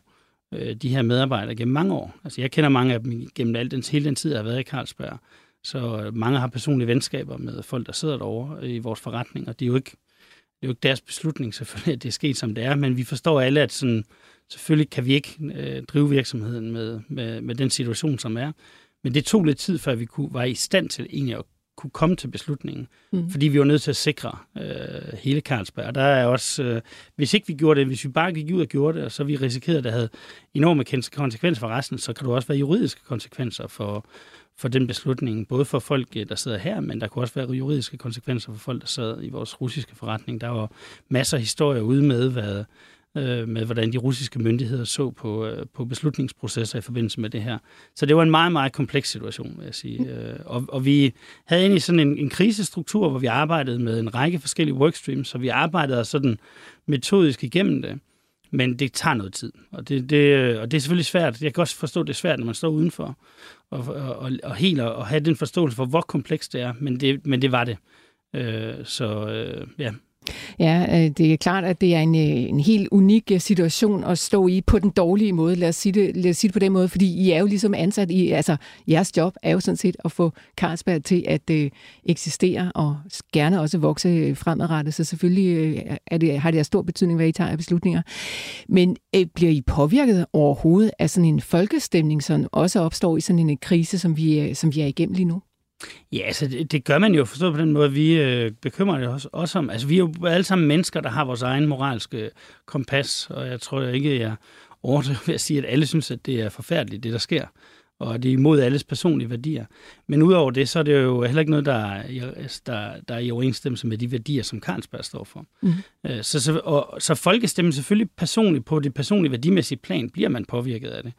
øh, de her medarbejdere gennem mange år. Altså jeg kender mange af dem gennem al den, hele den tid, jeg har været i Carlsberg. Så øh, mange har personlige venskaber med folk, der sidder derovre i vores forretning, og det er jo ikke, det er jo ikke deres beslutning selvfølgelig, at det er sket, som det er, men vi forstår alle, at sådan, selvfølgelig kan vi ikke øh, drive virksomheden med, med, med den situation, som er. Men det tog lidt tid, før vi kunne, var i stand til egentlig at kunne komme til beslutningen. Mm. Fordi vi var nødt til at sikre øh, hele Carlsberg. Og der er også, øh, hvis ikke vi gjorde det, hvis vi bare gik ud og gjorde det, og så vi risikerede, at det havde enorme konsekvenser for resten, så kan der også være juridiske konsekvenser for, for den beslutning. Både for folk, øh, der sidder her, men der kunne også være juridiske konsekvenser for folk, der sad i vores russiske forretning. Der var masser af historier ude med, hvad, øh, med hvordan de russiske myndigheder så på, øh, på beslutningsprocesser i forbindelse med det her. Så det var en meget, meget kompleks situation, vil jeg sige. Øh, og, og vi havde egentlig sådan en, en krisestruktur, hvor vi arbejdede med en række forskellige workstreams, så vi arbejdede sådan metodisk igennem det. Men det tager noget tid, og det, det, og det er selvfølgelig svært. Jeg kan også forstå, at det er svært, når man står udenfor, og, og, og helt at, at have den forståelse for, hvor komplekst det er, men det, men det var det. Øh, så øh, ja, Ja, øh, det er klart, at det er en, øh, en helt unik øh, situation at stå i på den dårlige måde. Lad os, sige det, lad os sige det på den måde, fordi I er jo ligesom ansat i, altså jeres job er jo sådan set at få Carlsberg til at øh, eksistere og gerne også vokse fremadrettet. Så selvfølgelig øh, er det, har det stor betydning, hvad I tager af beslutninger. Men øh, bliver I påvirket overhovedet af sådan en folkestemning, som også opstår i sådan en krise, som vi, som vi er igennem lige nu? Ja, altså det, det gør man jo forstået på den måde, vi øh, bekymrer os også, også om. Altså vi er jo alle sammen mennesker, der har vores egen moralske kompas, og jeg tror ikke, jeg overdriver ved at sige, at alle synes, at det er forfærdeligt, det der sker, og det er imod alles personlige værdier. Men udover det, så er det jo heller ikke noget, der er, altså, der, der er i overensstemmelse med de værdier, som Carlsberg står for. Mm. Så, så, og, så folkestemmen selvfølgelig personligt på det personlige værdimæssige plan, bliver man påvirket af det.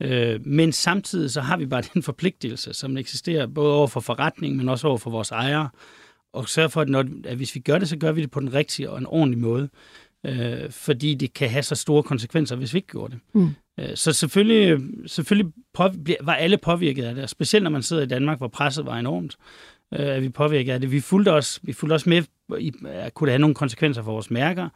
Øh, men samtidig så har vi bare den forpligtelse, som eksisterer både over for forretningen, men også over for vores ejere, og sørge for, at, når, at hvis vi gør det, så gør vi det på den rigtige og en ordentlig måde. Øh, fordi det kan have så store konsekvenser, hvis vi ikke gjorde det. Mm. Øh, så selvfølgelig, selvfølgelig på, var alle påvirket af det, og specielt når man sidder i Danmark, hvor presset var enormt, at øh, vi påvirket af det. Vi fulgte også, vi fulgte også med, i, at kunne det have nogle konsekvenser for vores mærker.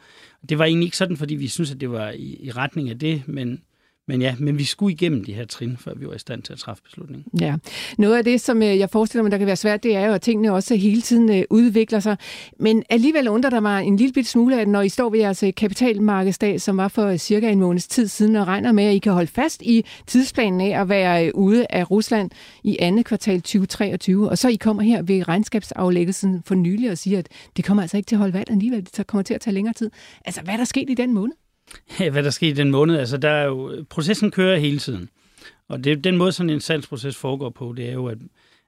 Det var egentlig ikke sådan, fordi vi synes at det var i, i retning af det, men men ja, men vi skulle igennem de her trin, før vi var i stand til at træffe beslutningen. Ja, noget af det, som øh, jeg forestiller mig, der kan være svært, det er jo, at tingene også hele tiden øh, udvikler sig. Men alligevel undrer der mig en lille bit smule, at når I står ved jeres øh, kapitalmarkedsdag, som var for cirka en måneds tid siden, og regner med, at I kan holde fast i tidsplanen af at være ude af Rusland i andet kvartal 2023, og så I kommer her ved regnskabsaflæggelsen for nylig og siger, at det kommer altså ikke til at holde vand alligevel, det kommer til at tage længere tid. Altså, hvad er der sket i den måned? Hvad der sker i den måned. Altså, der er jo, processen kører hele tiden. Og det, den måde, sådan en salgsproces foregår på, det er jo, at,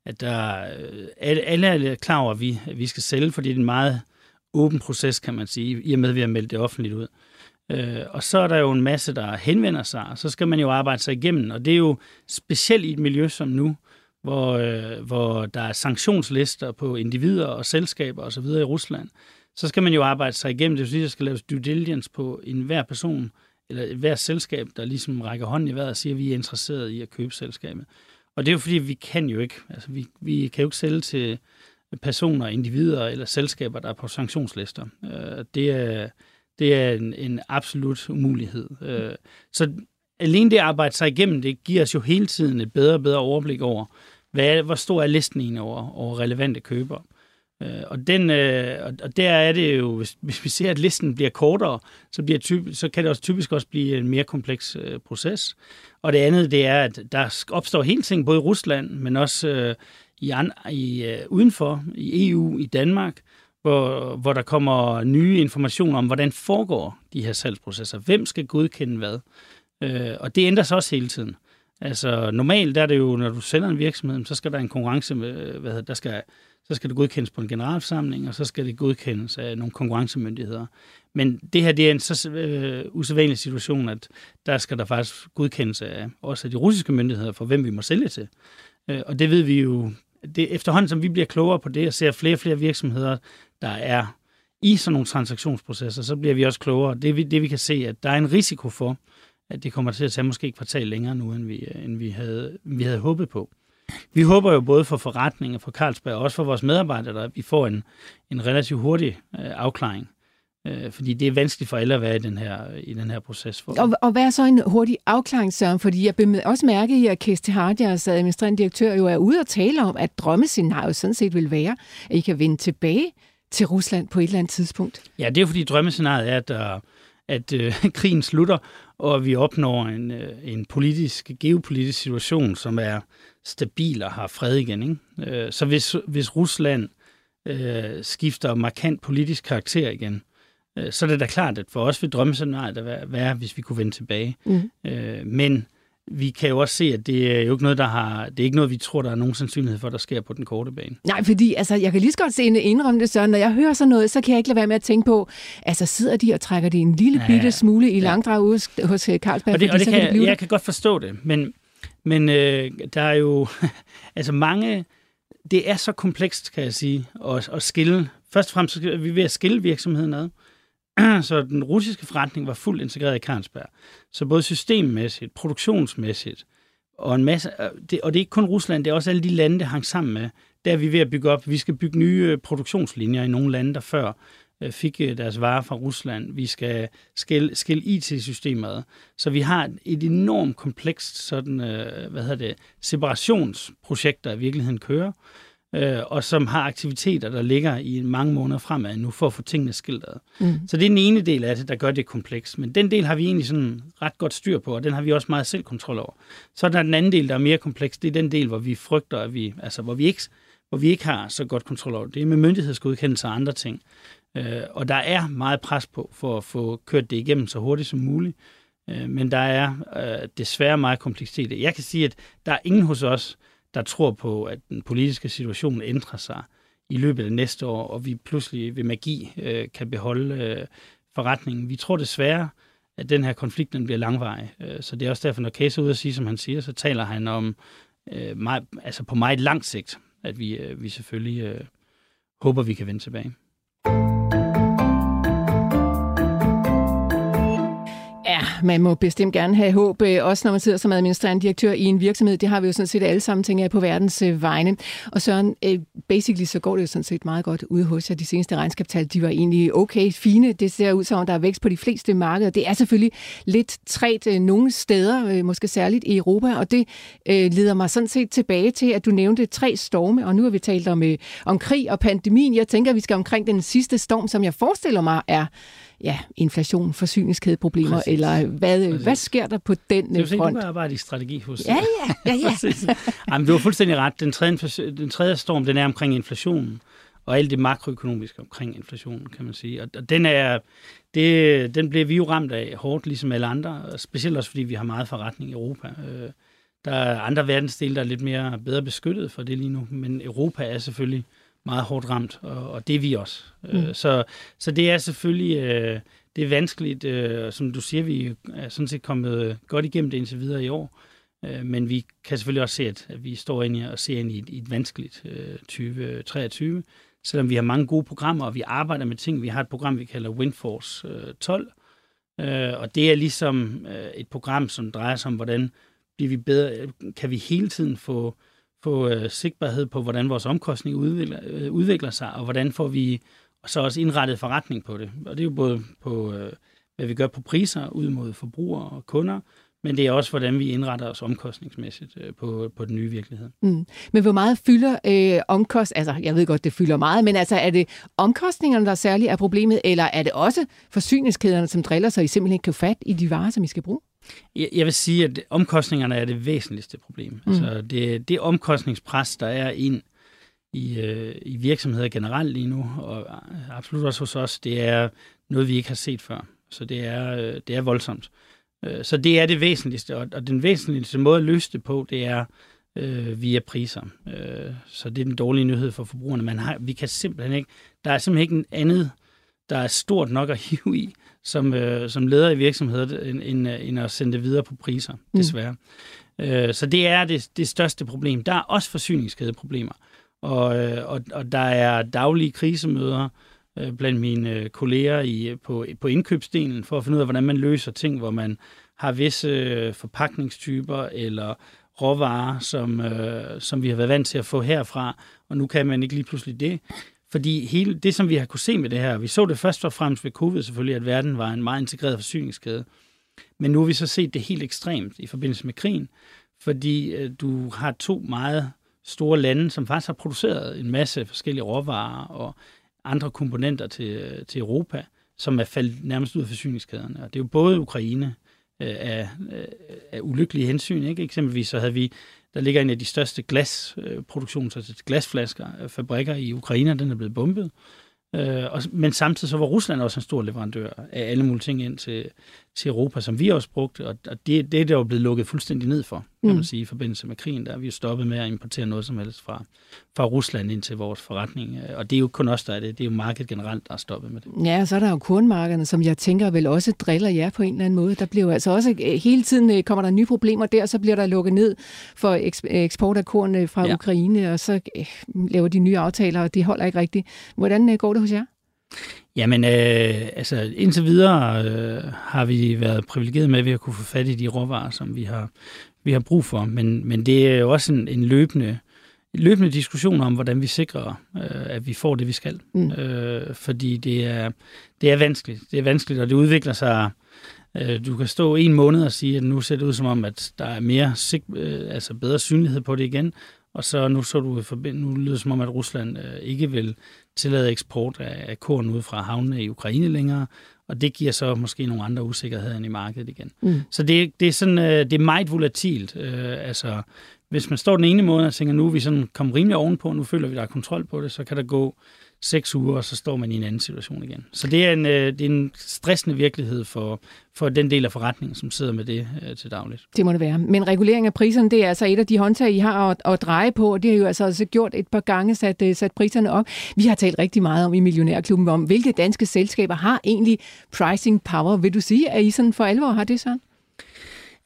at der, øh, alle er klar over, at vi, at vi skal sælge, fordi det er en meget åben proces, kan man sige, i og med, at vi har meldt det offentligt ud. Øh, og så er der jo en masse, der henvender sig, og så skal man jo arbejde sig igennem. Og det er jo specielt i et miljø som nu, hvor, øh, hvor der er sanktionslister på individer og selskaber osv. i Rusland så skal man jo arbejde sig igennem. Det vil sige, at der skal laves due diligence på enhver person, eller hver selskab, der ligesom rækker hånden i vejret og siger, at vi er interesseret i at købe selskabet. Og det er jo fordi, vi kan jo ikke, altså vi, vi kan jo ikke sælge til personer, individer eller selskaber, der er på sanktionslister. Øh, det er, det er en, en absolut umulighed. Øh, så alene det at arbejde sig igennem, det giver os jo hele tiden et bedre og bedre overblik over, hvad, hvor stor er listen egentlig over, over relevante købere. Øh, og, den, øh, og der er det jo, hvis, hvis vi ser, at listen bliver kortere, så, bliver typ, så kan det også typisk også blive en mere kompleks øh, proces. Og det andet, det er, at der opstår hele ting, både i Rusland, men også øh, i, an, i øh, udenfor, i EU, i Danmark, hvor, hvor der kommer nye informationer om, hvordan foregår de her salgsprocesser. Hvem skal godkende hvad? Øh, og det ændrer sig også hele tiden. Altså normalt der er det jo, når du sender en virksomhed, så skal der en konkurrence, med, hvad hedder, der skal, så skal det godkendes på en generalforsamling, og så skal det godkendes af nogle konkurrencemyndigheder. Men det her det er en så øh, usædvanlig situation, at der skal der faktisk godkendes af også af de russiske myndigheder for, hvem vi må sælge til. Øh, og det ved vi jo, det, efterhånden som vi bliver klogere på det, og ser flere og flere virksomheder, der er i sådan nogle transaktionsprocesser, så bliver vi også klogere. Det, det vi kan se, at der er en risiko for, at det kommer til at tage måske et kvartal længere nu, end vi, øh, end vi, havde, vi havde håbet på. Vi håber jo både for forretning og for Carlsberg, og også for vores medarbejdere, at vi får en, en relativt hurtig øh, afklaring. Øh, fordi det er vanskeligt for alle at være i den her, i den her proces. For. Og, og hvad er så en hurtig afklaring, Søren? Fordi jeg vil også mærke i, at Kirsti Hardjers administrerende direktør jo er ude og tale om, at drømmescenariet sådan set vil være, at I kan vende tilbage til Rusland på et eller andet tidspunkt. Ja, det er fordi drømmescenariet er, at, der, at øh, krigen slutter, og vi opnår en, øh, en politisk, geopolitisk situation, som er stabil og har fred igen. Ikke? Øh, så hvis, hvis Rusland øh, skifter markant politisk karakter igen, øh, så er det da klart, at for os vil drømmescenariet være, være, hvis vi kunne vende tilbage. Mm. Øh, men vi kan jo også se, at det er jo ikke noget, der har, det er ikke noget, vi tror, der er nogen sandsynlighed for, der sker på den korte bane. Nej, fordi altså, jeg kan lige så godt se en indrømme det, så når jeg hører sådan noget, så kan jeg ikke lade være med at tænke på, altså sidder de og trækker det en lille ja, bitte smule i ja. langdrag hos, hos Carlsberg? Og det, og det kan, kan det jeg kan godt forstå det, men, men øh, der er jo altså mange, det er så komplekst, kan jeg sige, at, at skille. Først og fremmest så er vi ved at skille virksomheden ad. Så den russiske forretning var fuldt integreret i Carlsberg. Så både systemmæssigt, produktionsmæssigt, og en masse, øh, det, og det er ikke kun Rusland, det er også alle de lande, der hang sammen med. Der er vi ved at bygge op. Vi skal bygge nye øh, produktionslinjer i nogle lande, der før øh, fik deres varer fra Rusland. Vi skal skille, skille IT-systemet. Så vi har et enormt komplekst sådan, hvad hedder det, separationsprojekt, der i virkeligheden kører øh, og som har aktiviteter, der ligger i mange måneder fremad nu, for at få tingene skildret. Mm. Så det er den ene del af det, der gør det komplekst. Men den del har vi egentlig sådan ret godt styr på, og den har vi også meget selvkontrol over. Så er der den anden del, der er mere kompleks. Det er den del, hvor vi frygter, at vi, altså, hvor vi ikke hvor vi ikke har så godt kontrol over det. Det er med myndighedsgodkendelse og andre ting. Øh, og der er meget pres på for at få kørt det igennem så hurtigt som muligt. Øh, men der er øh, desværre meget kompleksitet. Jeg kan sige, at der er ingen hos os, der tror på, at den politiske situation ændrer sig i løbet af næste år, og vi pludselig ved magi øh, kan beholde øh, forretningen. Vi tror desværre, at den her konflikt den bliver langvarig. Øh, så det er også derfor, når Case er ude at sige, som han siger, så taler han om øh, meget, altså på meget lang sigt, at vi, øh, vi selvfølgelig øh, håber, vi kan vende tilbage. Man må bestemt gerne have håb, øh, også når man sidder som administrerende direktør i en virksomhed. Det har vi jo sådan set alle sammen, tænker jeg, på verdens øh, vegne. Og Søren, øh, basically så går det jo sådan set meget godt ude hos jer. De seneste regnskabstal, de var egentlig okay, fine. Det ser ud som, der er vækst på de fleste markeder. Det er selvfølgelig lidt træt nogle steder, måske særligt i Europa, og det leder mig sådan set tilbage til, at du nævnte tre storme, og nu har vi talt om, om krig og pandemien. Jeg tænker, at vi skal omkring den sidste storm, som jeg forestiller mig er ja, inflation, forsyningskædeproblemer, Præcis. eller hvad, Præcis. hvad sker der på den det er front? Det er arbejde i strategi hos... Ja, ja, ja. ja. Jamen, du har fuldstændig ret. Den tredje, den tredje storm, den er omkring inflationen, og alt det makroøkonomiske omkring inflationen, kan man sige. Og den, er, det, den bliver vi jo ramt af hårdt, ligesom alle andre, specielt også fordi vi har meget forretning i Europa. Øh, der er andre verdensdele, der er lidt mere bedre beskyttet for det lige nu, men Europa er selvfølgelig meget hårdt ramt, og, og det er vi også. Øh, mm. Så, så det er selvfølgelig øh, det er vanskeligt. Øh, som du siger, vi er sådan set kommet godt igennem det indtil videre i år. Øh, men vi kan selvfølgelig også se, at, at vi står ind i og ser ind i et, i et vanskeligt øh, 2023, selvom vi har mange gode programmer, og vi arbejder med ting. Vi har et program, vi kalder Windforce øh, 12, øh, og det er ligesom øh, et program, som drejer sig om, hvordan bliver vi bedre, kan vi hele tiden få på øh, sigtbarhed på, hvordan vores omkostning udvikler, øh, udvikler sig, og hvordan får vi så også indrettet forretning på det. Og det er jo både på, øh, hvad vi gør på priser ud mod forbrugere og kunder, men det er også, hvordan vi indretter os omkostningsmæssigt øh, på, på den nye virkelighed. Mm. Men hvor meget fylder øh, omkost... Altså, jeg ved godt, det fylder meget, men altså, er det omkostningerne, der særligt er problemet, eller er det også forsyningskæderne, som driller, så I simpelthen ikke kan få fat i de varer, som I skal bruge? Jeg vil sige, at omkostningerne er det væsentligste problem. Mm. Altså, det, det omkostningspres, der er ind i, øh, i virksomheder generelt lige nu, og absolut også hos os, det er noget, vi ikke har set før. Så det er, øh, det er voldsomt. Øh, så det er det væsentligste, og, og den væsentligste måde at løse det på, det er øh, via priser. Øh, så det er den dårlige nyhed for forbrugerne. Man har, vi kan simpelthen ikke, der er simpelthen ikke andet, der er stort nok at hive i, som, øh, som leder i virksomheder, end, end, end at sende det videre på priser, mm. desværre. Mm. Øh, så det er det, det største problem. Der er også forsyningskædeproblemer, og, øh, og, og der er daglige krisemøder, øh, blandt mine øh, kolleger i, på, på indkøbsdelen, for at finde ud af, hvordan man løser ting, hvor man har visse øh, forpakningstyper eller råvarer, som, øh, som vi har været vant til at få herfra, og nu kan man ikke lige pludselig det. Fordi hele det, som vi har kunne se med det her, vi så det først og fremmest ved covid selvfølgelig, at verden var en meget integreret forsyningskæde. Men nu har vi så set det helt ekstremt i forbindelse med krigen, fordi øh, du har to meget store lande, som faktisk har produceret en masse forskellige råvarer og andre komponenter til, øh, til Europa, som er faldet nærmest ud af forsyningskæderne. Og det er jo både Ukraine øh, af, øh, af ulykkelige hensyn. Ikke? Eksempelvis så havde vi, der ligger en af de største glasproduktions, øh, altså glasflasker, øh, fabrikker i Ukraine, den er blevet bombet. Øh, og, men samtidig så var Rusland også en stor leverandør af alle mulige ting ind til, til Europa, som vi også brugte, og, det, det er der jo blevet lukket fuldstændig ned for, kan mm. man sige, i forbindelse med krigen. Der er vi jo stoppet med at importere noget som helst fra, fra Rusland ind til vores forretning, øh, og det er jo kun os, der er det. Det er jo markedet generelt, der er stoppet med det. Ja, og så er der jo kornmarkederne, som jeg tænker vel også driller jer på en eller anden måde. Der bliver jo altså også øh, hele tiden øh, kommer der nye problemer der, så bliver der lukket ned for eksport af korn fra ja. Ukraine, og så laver de nye aftaler, og det holder ikke rigtigt. Hvordan går det hos jer? Jamen, øh, altså indtil videre øh, har vi været privilegeret med, at vi har kunne få fat i de råvarer, som vi har, vi har brug for. Men, men det er jo også en, en løbende, løbende diskussion om, hvordan vi sikrer, øh, at vi får det, vi skal. Mm. Øh, fordi det er, det er vanskeligt. Det er vanskeligt, og det udvikler sig... Øh, du kan stå en måned og sige, at nu ser det ud som om, at der er mere øh, altså bedre synlighed på det igen, og så nu så du nu lyder det som om, at Rusland øh, ikke vil tillade eksport af, af korn ud fra havnene i Ukraine længere, og det giver så måske nogle andre usikkerheder end i markedet igen. Mm. Så det, det, er sådan, øh, det er meget volatilt. Øh, altså, hvis man står den ene måned og tænker, nu er vi sådan kommet rimelig ovenpå, nu føler vi, der er kontrol på det, så kan der gå seks uger, og så står man i en anden situation igen. Så det er en, øh, det er en stressende virkelighed for, for den del af forretningen, som sidder med det øh, til dagligt. Det må det være. Men regulering af priserne, det er altså et af de håndtag, I har at, at dreje på, og det har jo altså også gjort et par gange sat, øh, sat priserne op. Vi har talt rigtig meget om i Millionærklubben om, hvilke danske selskaber har egentlig pricing power. Vil du sige, at I sådan for alvor har det sådan?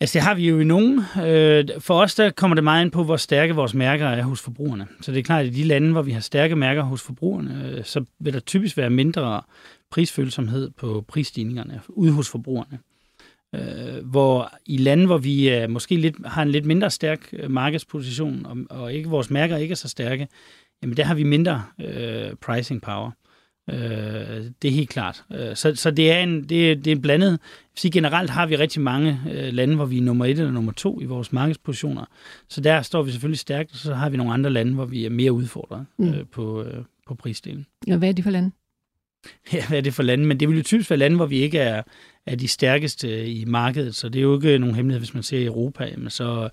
Altså det har vi jo i nogen. Øh, for os der kommer det meget ind på, hvor stærke vores mærker er hos forbrugerne. Så det er klart, at i de lande, hvor vi har stærke mærker hos forbrugerne, øh, så vil der typisk være mindre prisfølsomhed på prisstigningerne ude hos forbrugerne. Øh, hvor i lande, hvor vi øh, måske lidt, har en lidt mindre stærk øh, markedsposition, og, ikke vores mærker ikke er så stærke, jamen der har vi mindre øh, pricing power. Øh, det er helt klart. Øh, så, så det er en, det, det er en blandet. Så generelt har vi rigtig mange øh, lande, hvor vi er nummer et eller nummer to i vores markedspositioner. Så der står vi selvfølgelig stærkt, og så har vi nogle andre lande, hvor vi er mere udfordret mm. øh, på, øh, på prisdelen. Ja, hvad er det for lande? Ja, hvad er det for lande? Men det vil jo typisk være lande, hvor vi ikke er, er de stærkeste i markedet, så det er jo ikke nogen hemmelighed, hvis man ser i Europa, jamen så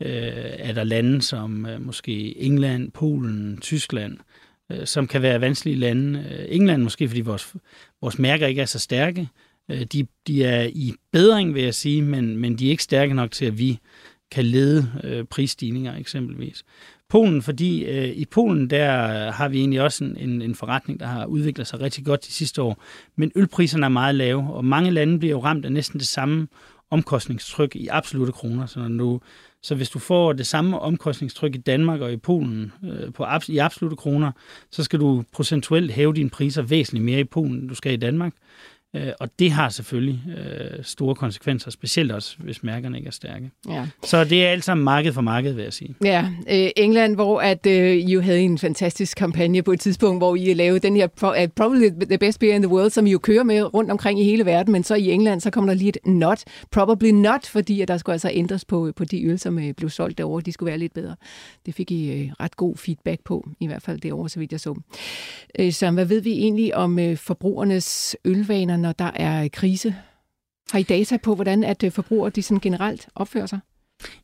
øh, er der lande som øh, måske England, Polen, Tyskland, øh, som kan være vanskelige lande. Øh, England måske, fordi vores, vores mærker ikke er så stærke. Øh, de, de er i bedring, vil jeg sige, men, men de er ikke stærke nok til, at vi kan lede øh, prisstigninger eksempelvis. Polen, fordi øh, i Polen, der har vi egentlig også en, en, en forretning, der har udviklet sig rigtig godt de sidste år, men ølpriserne er meget lave, og mange lande bliver jo ramt af næsten det samme omkostningstryk i absolute kroner. Så når du så hvis du får det samme omkostningstryk i Danmark og i Polen øh, på, i absolute kroner, så skal du procentuelt hæve dine priser væsentligt mere i Polen, end du skal i Danmark. Øh, og det har selvfølgelig øh, store konsekvenser, specielt også, hvis mærkerne ikke er stærke. Ja. Så det er alt sammen marked for marked, vil jeg sige. Ja, øh, England, hvor at øh, I jo havde en fantastisk kampagne på et tidspunkt, hvor I lavede den her Probably the best beer in the world, som I jo kører med rundt omkring i hele verden, men så i England, så kommer der lige et not, probably not, fordi at der skulle altså ændres på, på de øl, som øh, blev solgt derovre, de skulle være lidt bedre. Det fik I øh, ret god feedback på, i hvert fald derovre, så vidt jeg så. Øh, så hvad ved vi egentlig om øh, forbrugernes ølvaner, når der er øh, krise? Har I data på, hvordan at øh, forbrugere de sådan generelt opfører sig?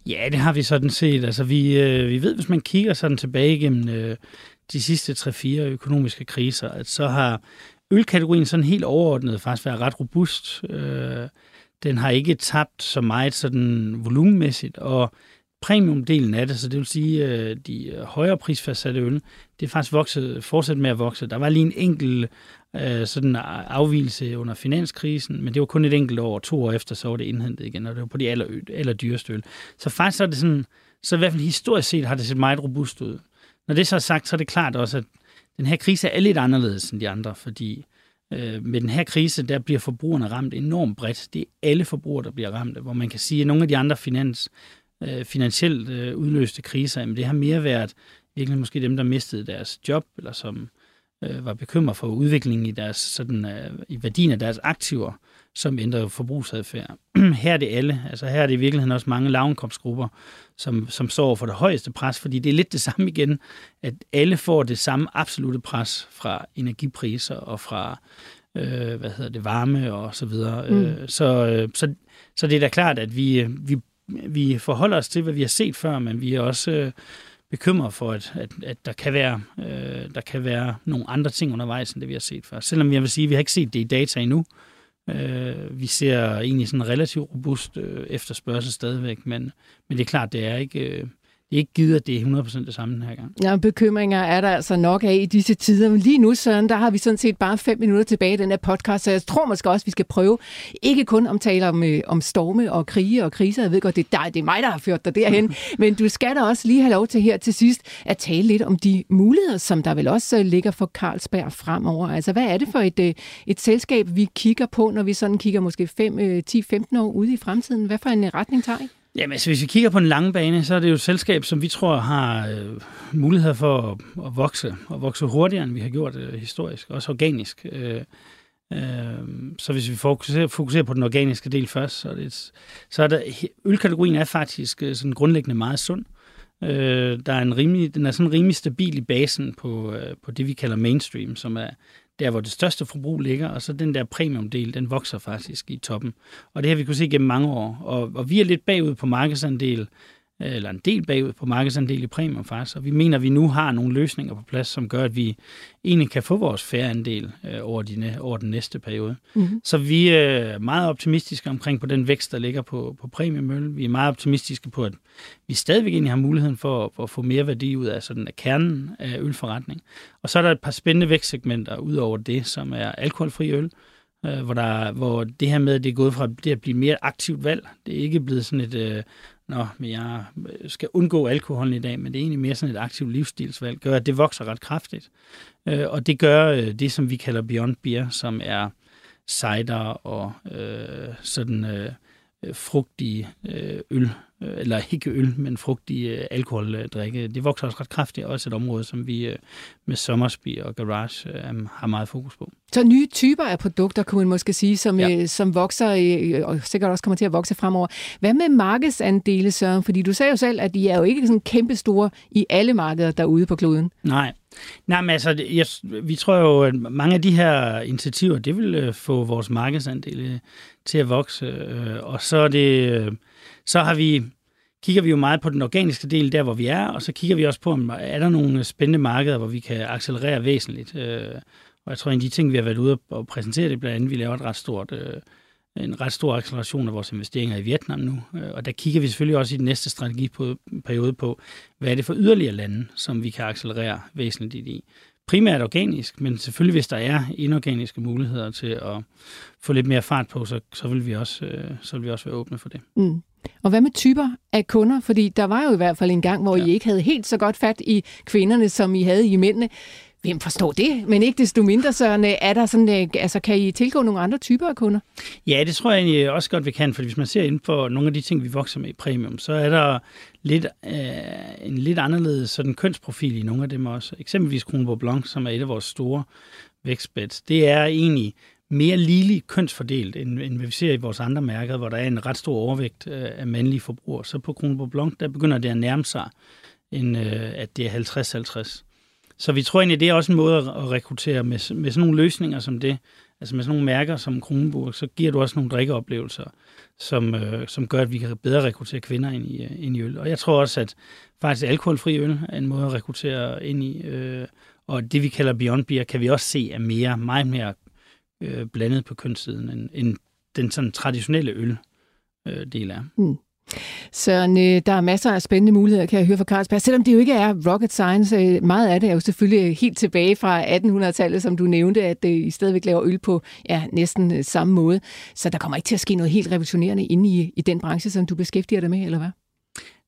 Ja, det har vi sådan set. Altså, vi, øh, vi ved, hvis man kigger sådan tilbage igennem øh, de sidste 3-4 økonomiske kriser, at så har ølkategorien sådan helt overordnet faktisk været ret robust. Øh, den har ikke tabt så meget sådan volumenmæssigt, og premiumdelen af det, så det vil sige øh, de øh, højere prisfastsatte øl, det er faktisk vokset, fortsat med at vokse. Der var lige en enkelt øh, sådan afvielse under finanskrisen, men det var kun et enkelt år, to år efter, så var det indhentet igen, og det var på de aller, aller dyreste øl. Så faktisk så er det sådan, så i hvert fald historisk set har det set meget robust ud. Når det så er sagt, så er det klart også, at den her krise er lidt anderledes end de andre, fordi øh, med den her krise, der bliver forbrugerne ramt enormt bredt. Det er alle forbrugere, der bliver ramt, hvor man kan sige, at nogle af de andre finans, øh, finansielt øh, udløste kriser, men det har mere været virkelig måske dem, der mistede deres job, eller som øh, var bekymret for udviklingen i, deres, sådan, øh, i værdien af deres aktiver, som ændrer forbrugsadfærd. her er det alle. Altså her er det i virkeligheden også mange lavindkomstgrupper, som, som står for det højeste pres, fordi det er lidt det samme igen, at alle får det samme absolute pres fra energipriser og fra øh, hvad hedder det, varme og så videre. Mm. Øh, så, øh, så, så det er da klart, at vi, vi, vi forholder os til, hvad vi har set før, men vi er også øh, bekymret for, at, at, at der, kan være, øh, der kan være nogle andre ting undervejs, end det vi har set før. Selvom jeg vil sige, at vi har ikke set det i data endnu. Øh, vi ser egentlig sådan en relativt robust øh, efterspørgsel stadigvæk, men, men det er klart, det er ikke... Øh, ikke at det er 100% det samme den her gang. Ja, bekymringer er der altså nok af i disse tider. Men lige nu, Søren, der har vi sådan set bare fem minutter tilbage i den her podcast, så jeg tror måske også, at vi skal prøve ikke kun om tale om, øh, om storme og krige og kriser. Jeg ved godt, det er, dig, det er mig, der har ført dig derhen. men du skal da også lige have lov til her til sidst at tale lidt om de muligheder, som der vel også øh, ligger for Carlsberg fremover. Altså, hvad er det for et, øh, et selskab, vi kigger på, når vi sådan kigger måske 10-15 år ude i fremtiden? Hvad for en retning tager I? Jamen, altså, hvis vi kigger på den lange bane, så er det jo et selskab, som vi tror har øh, muligheder for at, at vokse, og vokse hurtigere, end vi har gjort øh, historisk, også organisk. Øh, øh, så hvis vi fokuserer, fokuserer på den organiske del først, så er, det, så er der, ølkategorien er faktisk øh, sådan grundlæggende meget sund. Øh, der er en rimelig, den er sådan rimelig stabil i basen på, øh, på det, vi kalder mainstream, som er der hvor det største forbrug ligger, og så den der premiumdel, den vokser faktisk i toppen. Og det har vi kunne se gennem mange år. Og, og vi er lidt bagud på markedsandel, eller en del bagud på markedsandel i premium faktisk, og vi mener, at vi nu har nogle løsninger på plads, som gør, at vi egentlig kan få vores færre andel øh, over, de, over den næste periode. Mm-hmm. Så vi er meget optimistiske omkring på den vækst, der ligger på, på premiumøl. Vi er meget optimistiske på, at vi stadigvæk egentlig har muligheden for, for at få mere værdi ud af sådan af kernen af ølforretning. Og så er der et par spændende vækstsegmenter ud over det, som er alkoholfri øl, øh, hvor, der, hvor det her med, at det er gået fra det at blive mere aktivt valg. Det er ikke blevet sådan et, øh, nå, men jeg øh, skal undgå alkoholen i dag, men det er egentlig mere sådan et aktivt livsstilsvalg, gør, at det vokser ret kraftigt. Øh, og det gør øh, det, som vi kalder Beyond Beer, som er cider og øh, sådan øh, øh frugtige øh, øl, eller ikke øl, men frugtige øh, alkoholdrikke. Det vokser også ret kraftigt, også et område, som vi øh, med Sommersby og Garage øh, har meget fokus på. Så nye typer af produkter, kunne man måske sige, som, ja. øh, som vokser, øh, og sikkert også kommer til at vokse fremover. Hvad med markedsandele, Søren? Fordi du sagde jo selv, at de er jo ikke sådan kæmpe store i alle markeder derude på kloden. Nej, Nej, men altså, jeg, vi tror jo, at mange af de her initiativer, det vil øh, få vores markedsandele til at vokse. Øh, og så er det, øh, så har vi, kigger vi jo meget på den organiske del, der hvor vi er, og så kigger vi også på, om er der nogle spændende markeder, hvor vi kan accelerere væsentligt. Øh, og jeg tror, en af de ting, vi har været ude og præsentere, det blandt andet, vi laver et ret stort øh, en ret stor acceleration af vores investeringer i Vietnam nu. Øh, og der kigger vi selvfølgelig også i den næste strategiperiode på, hvad er det for yderligere lande, som vi kan accelerere væsentligt i. Primært organisk, men selvfølgelig hvis der er inorganiske muligheder til at få lidt mere fart på, så, så, vil, vi også, øh, så vil vi også være åbne for det. Mm. Og hvad med typer af kunder? Fordi der var jo i hvert fald en gang, hvor ja. I ikke havde helt så godt fat i kvinderne, som I havde i mændene. Hvem forstår det? Men ikke desto mindre, så er der sådan, øh, altså, kan I tilgå nogle andre typer af kunder? Ja, det tror jeg egentlig også godt, vi kan, for hvis man ser inden for nogle af de ting, vi vokser med i premium, så er der lidt, øh, en lidt anderledes sådan kønsprofil i nogle af dem også. Eksempelvis Kronborg Blanc, som er et af vores store vækstbeds. Det er egentlig mere ligeligt kønsfordelt, end, end vi ser i vores andre mærker, hvor der er en ret stor overvægt øh, af mandlige forbrugere. Så på Kronborg Blanc, der begynder det at nærme sig, end, øh, at det er 50-50. Så vi tror egentlig, det er også en måde at rekruttere med, med sådan nogle løsninger som det, altså med sådan nogle mærker som Kronenburg, så giver du også nogle drikkeoplevelser, som, øh, som gør, at vi kan bedre rekruttere kvinder ind i, øh, ind i øl. Og jeg tror også, at faktisk alkoholfri øl er en måde at rekruttere ind i, øh, og det vi kalder Beyond Beer, kan vi også se er mere, meget mere øh, blandet på kønssiden, end, end den sådan traditionelle øl øh, del er. Mm. Så øh, der er masser af spændende muligheder, kan jeg høre fra Carlsberg. Selvom det jo ikke er rocket science, øh, meget af det er jo selvfølgelig helt tilbage fra 1800-tallet, som du nævnte, at øh, I stadigvæk laver øl på ja, næsten øh, samme måde. Så der kommer ikke til at ske noget helt revolutionerende inde i, i den branche, som du beskæftiger dig med, eller hvad?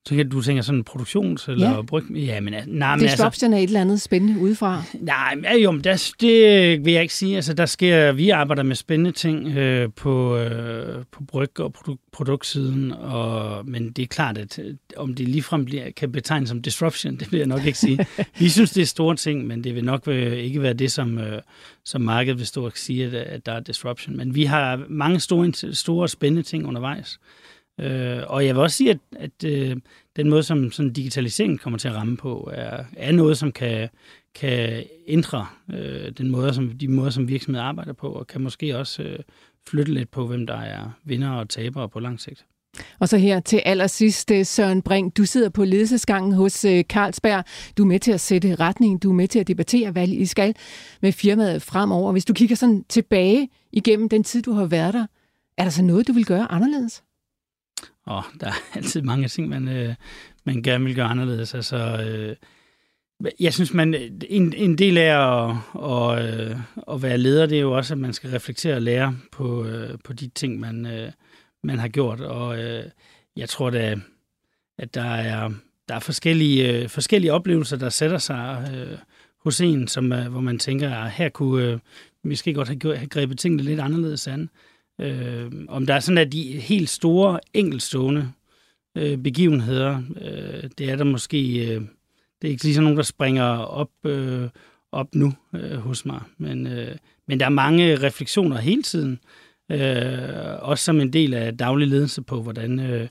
Så kan du tænke sådan produktions- eller ja. bryg... Ja, men, nej, men Disruption altså, er et eller andet spændende udefra. Nej, men, jo, men der, det vil jeg ikke sige. Altså, der sker, vi arbejder med spændende ting øh, på, øh, på bryg- og produ- produktsiden, og, men det er klart, at øh, om det ligefrem bliver, kan betegnes som disruption, det vil jeg nok ikke sige. vi synes, det er store ting, men det vil nok øh, ikke være det, som, øh, som markedet vil stå og sige, at, at der er disruption. Men vi har mange store, store spændende ting undervejs. Øh, og jeg vil også sige, at, at øh, den måde, som sådan digitaliseringen kommer til at ramme på, er, er noget, som kan, kan ændre øh, den måde, som, de måder, som virksomheder arbejder på, og kan måske også øh, flytte lidt på, hvem der er vinder og tabere på lang sigt. Og så her til allersidst, øh, Søren Brink, du sidder på ledelsesgangen hos øh, Carlsberg. Du er med til at sætte retning, du er med til at debattere, hvad I skal med firmaet fremover. Hvis du kigger sådan tilbage igennem den tid, du har været der, er der så noget, du vil gøre anderledes? Og der er altid mange ting, man, øh, man gerne vil gøre anderledes. Altså, øh, jeg synes, man, en, en del af at, at, øh, at være leder, det er jo også, at man skal reflektere og lære på, øh, på de ting, man, øh, man har gjort. Og øh, jeg tror da, at der er, der er forskellige, øh, forskellige oplevelser, der sætter sig øh, hos en, som, øh, hvor man tænker, at her kunne øh, vi skal godt have, have grebet tingene lidt anderledes an. Øh, Øh, om der er sådan, at de helt store, enkeltstående øh, begivenheder, øh, det er der måske... Øh, det er ikke lige sådan nogen, der springer op, øh, op nu øh, hos mig. Men, øh, men der er mange refleksioner hele tiden. Øh, også som en del af daglig ledelse på, hvordan, øh,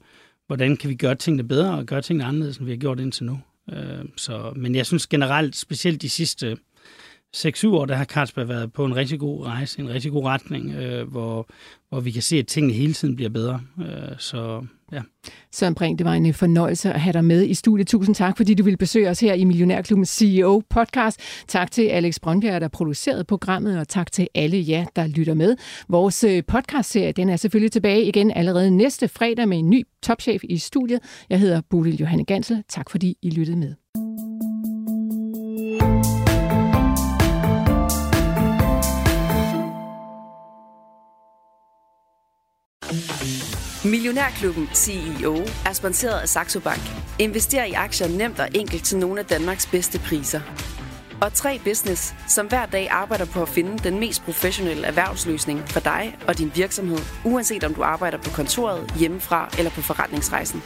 hvordan kan vi gøre tingene bedre og gøre tingene anderledes, end vi har gjort indtil nu. Øh, så, men jeg synes generelt, specielt de sidste 6-7 år, der har Carlsberg været på en rigtig god rejse, en rigtig god retning, øh, hvor, hvor vi kan se, at tingene hele tiden bliver bedre. Øh, så ja. Søren Brink, det var en øh, fornøjelse at have dig med i studiet. Tusind tak, fordi du ville besøge os her i Millionærklubben CEO podcast. Tak til Alex Brøndbjerg, der producerede programmet, og tak til alle jer, der lytter med. Vores øh, podcastserie, den er selvfølgelig tilbage igen allerede næste fredag med en ny topchef i studiet. Jeg hedder Bodil Johanne Gansel. Tak fordi I lyttede med. Millionærklubben CEO er sponsoreret af Saxo Bank. Invester i aktier nemt og enkelt til nogle af Danmarks bedste priser. Og 3 Business, som hver dag arbejder på at finde den mest professionelle erhvervsløsning for dig og din virksomhed, uanset om du arbejder på kontoret, hjemmefra eller på forretningsrejsen.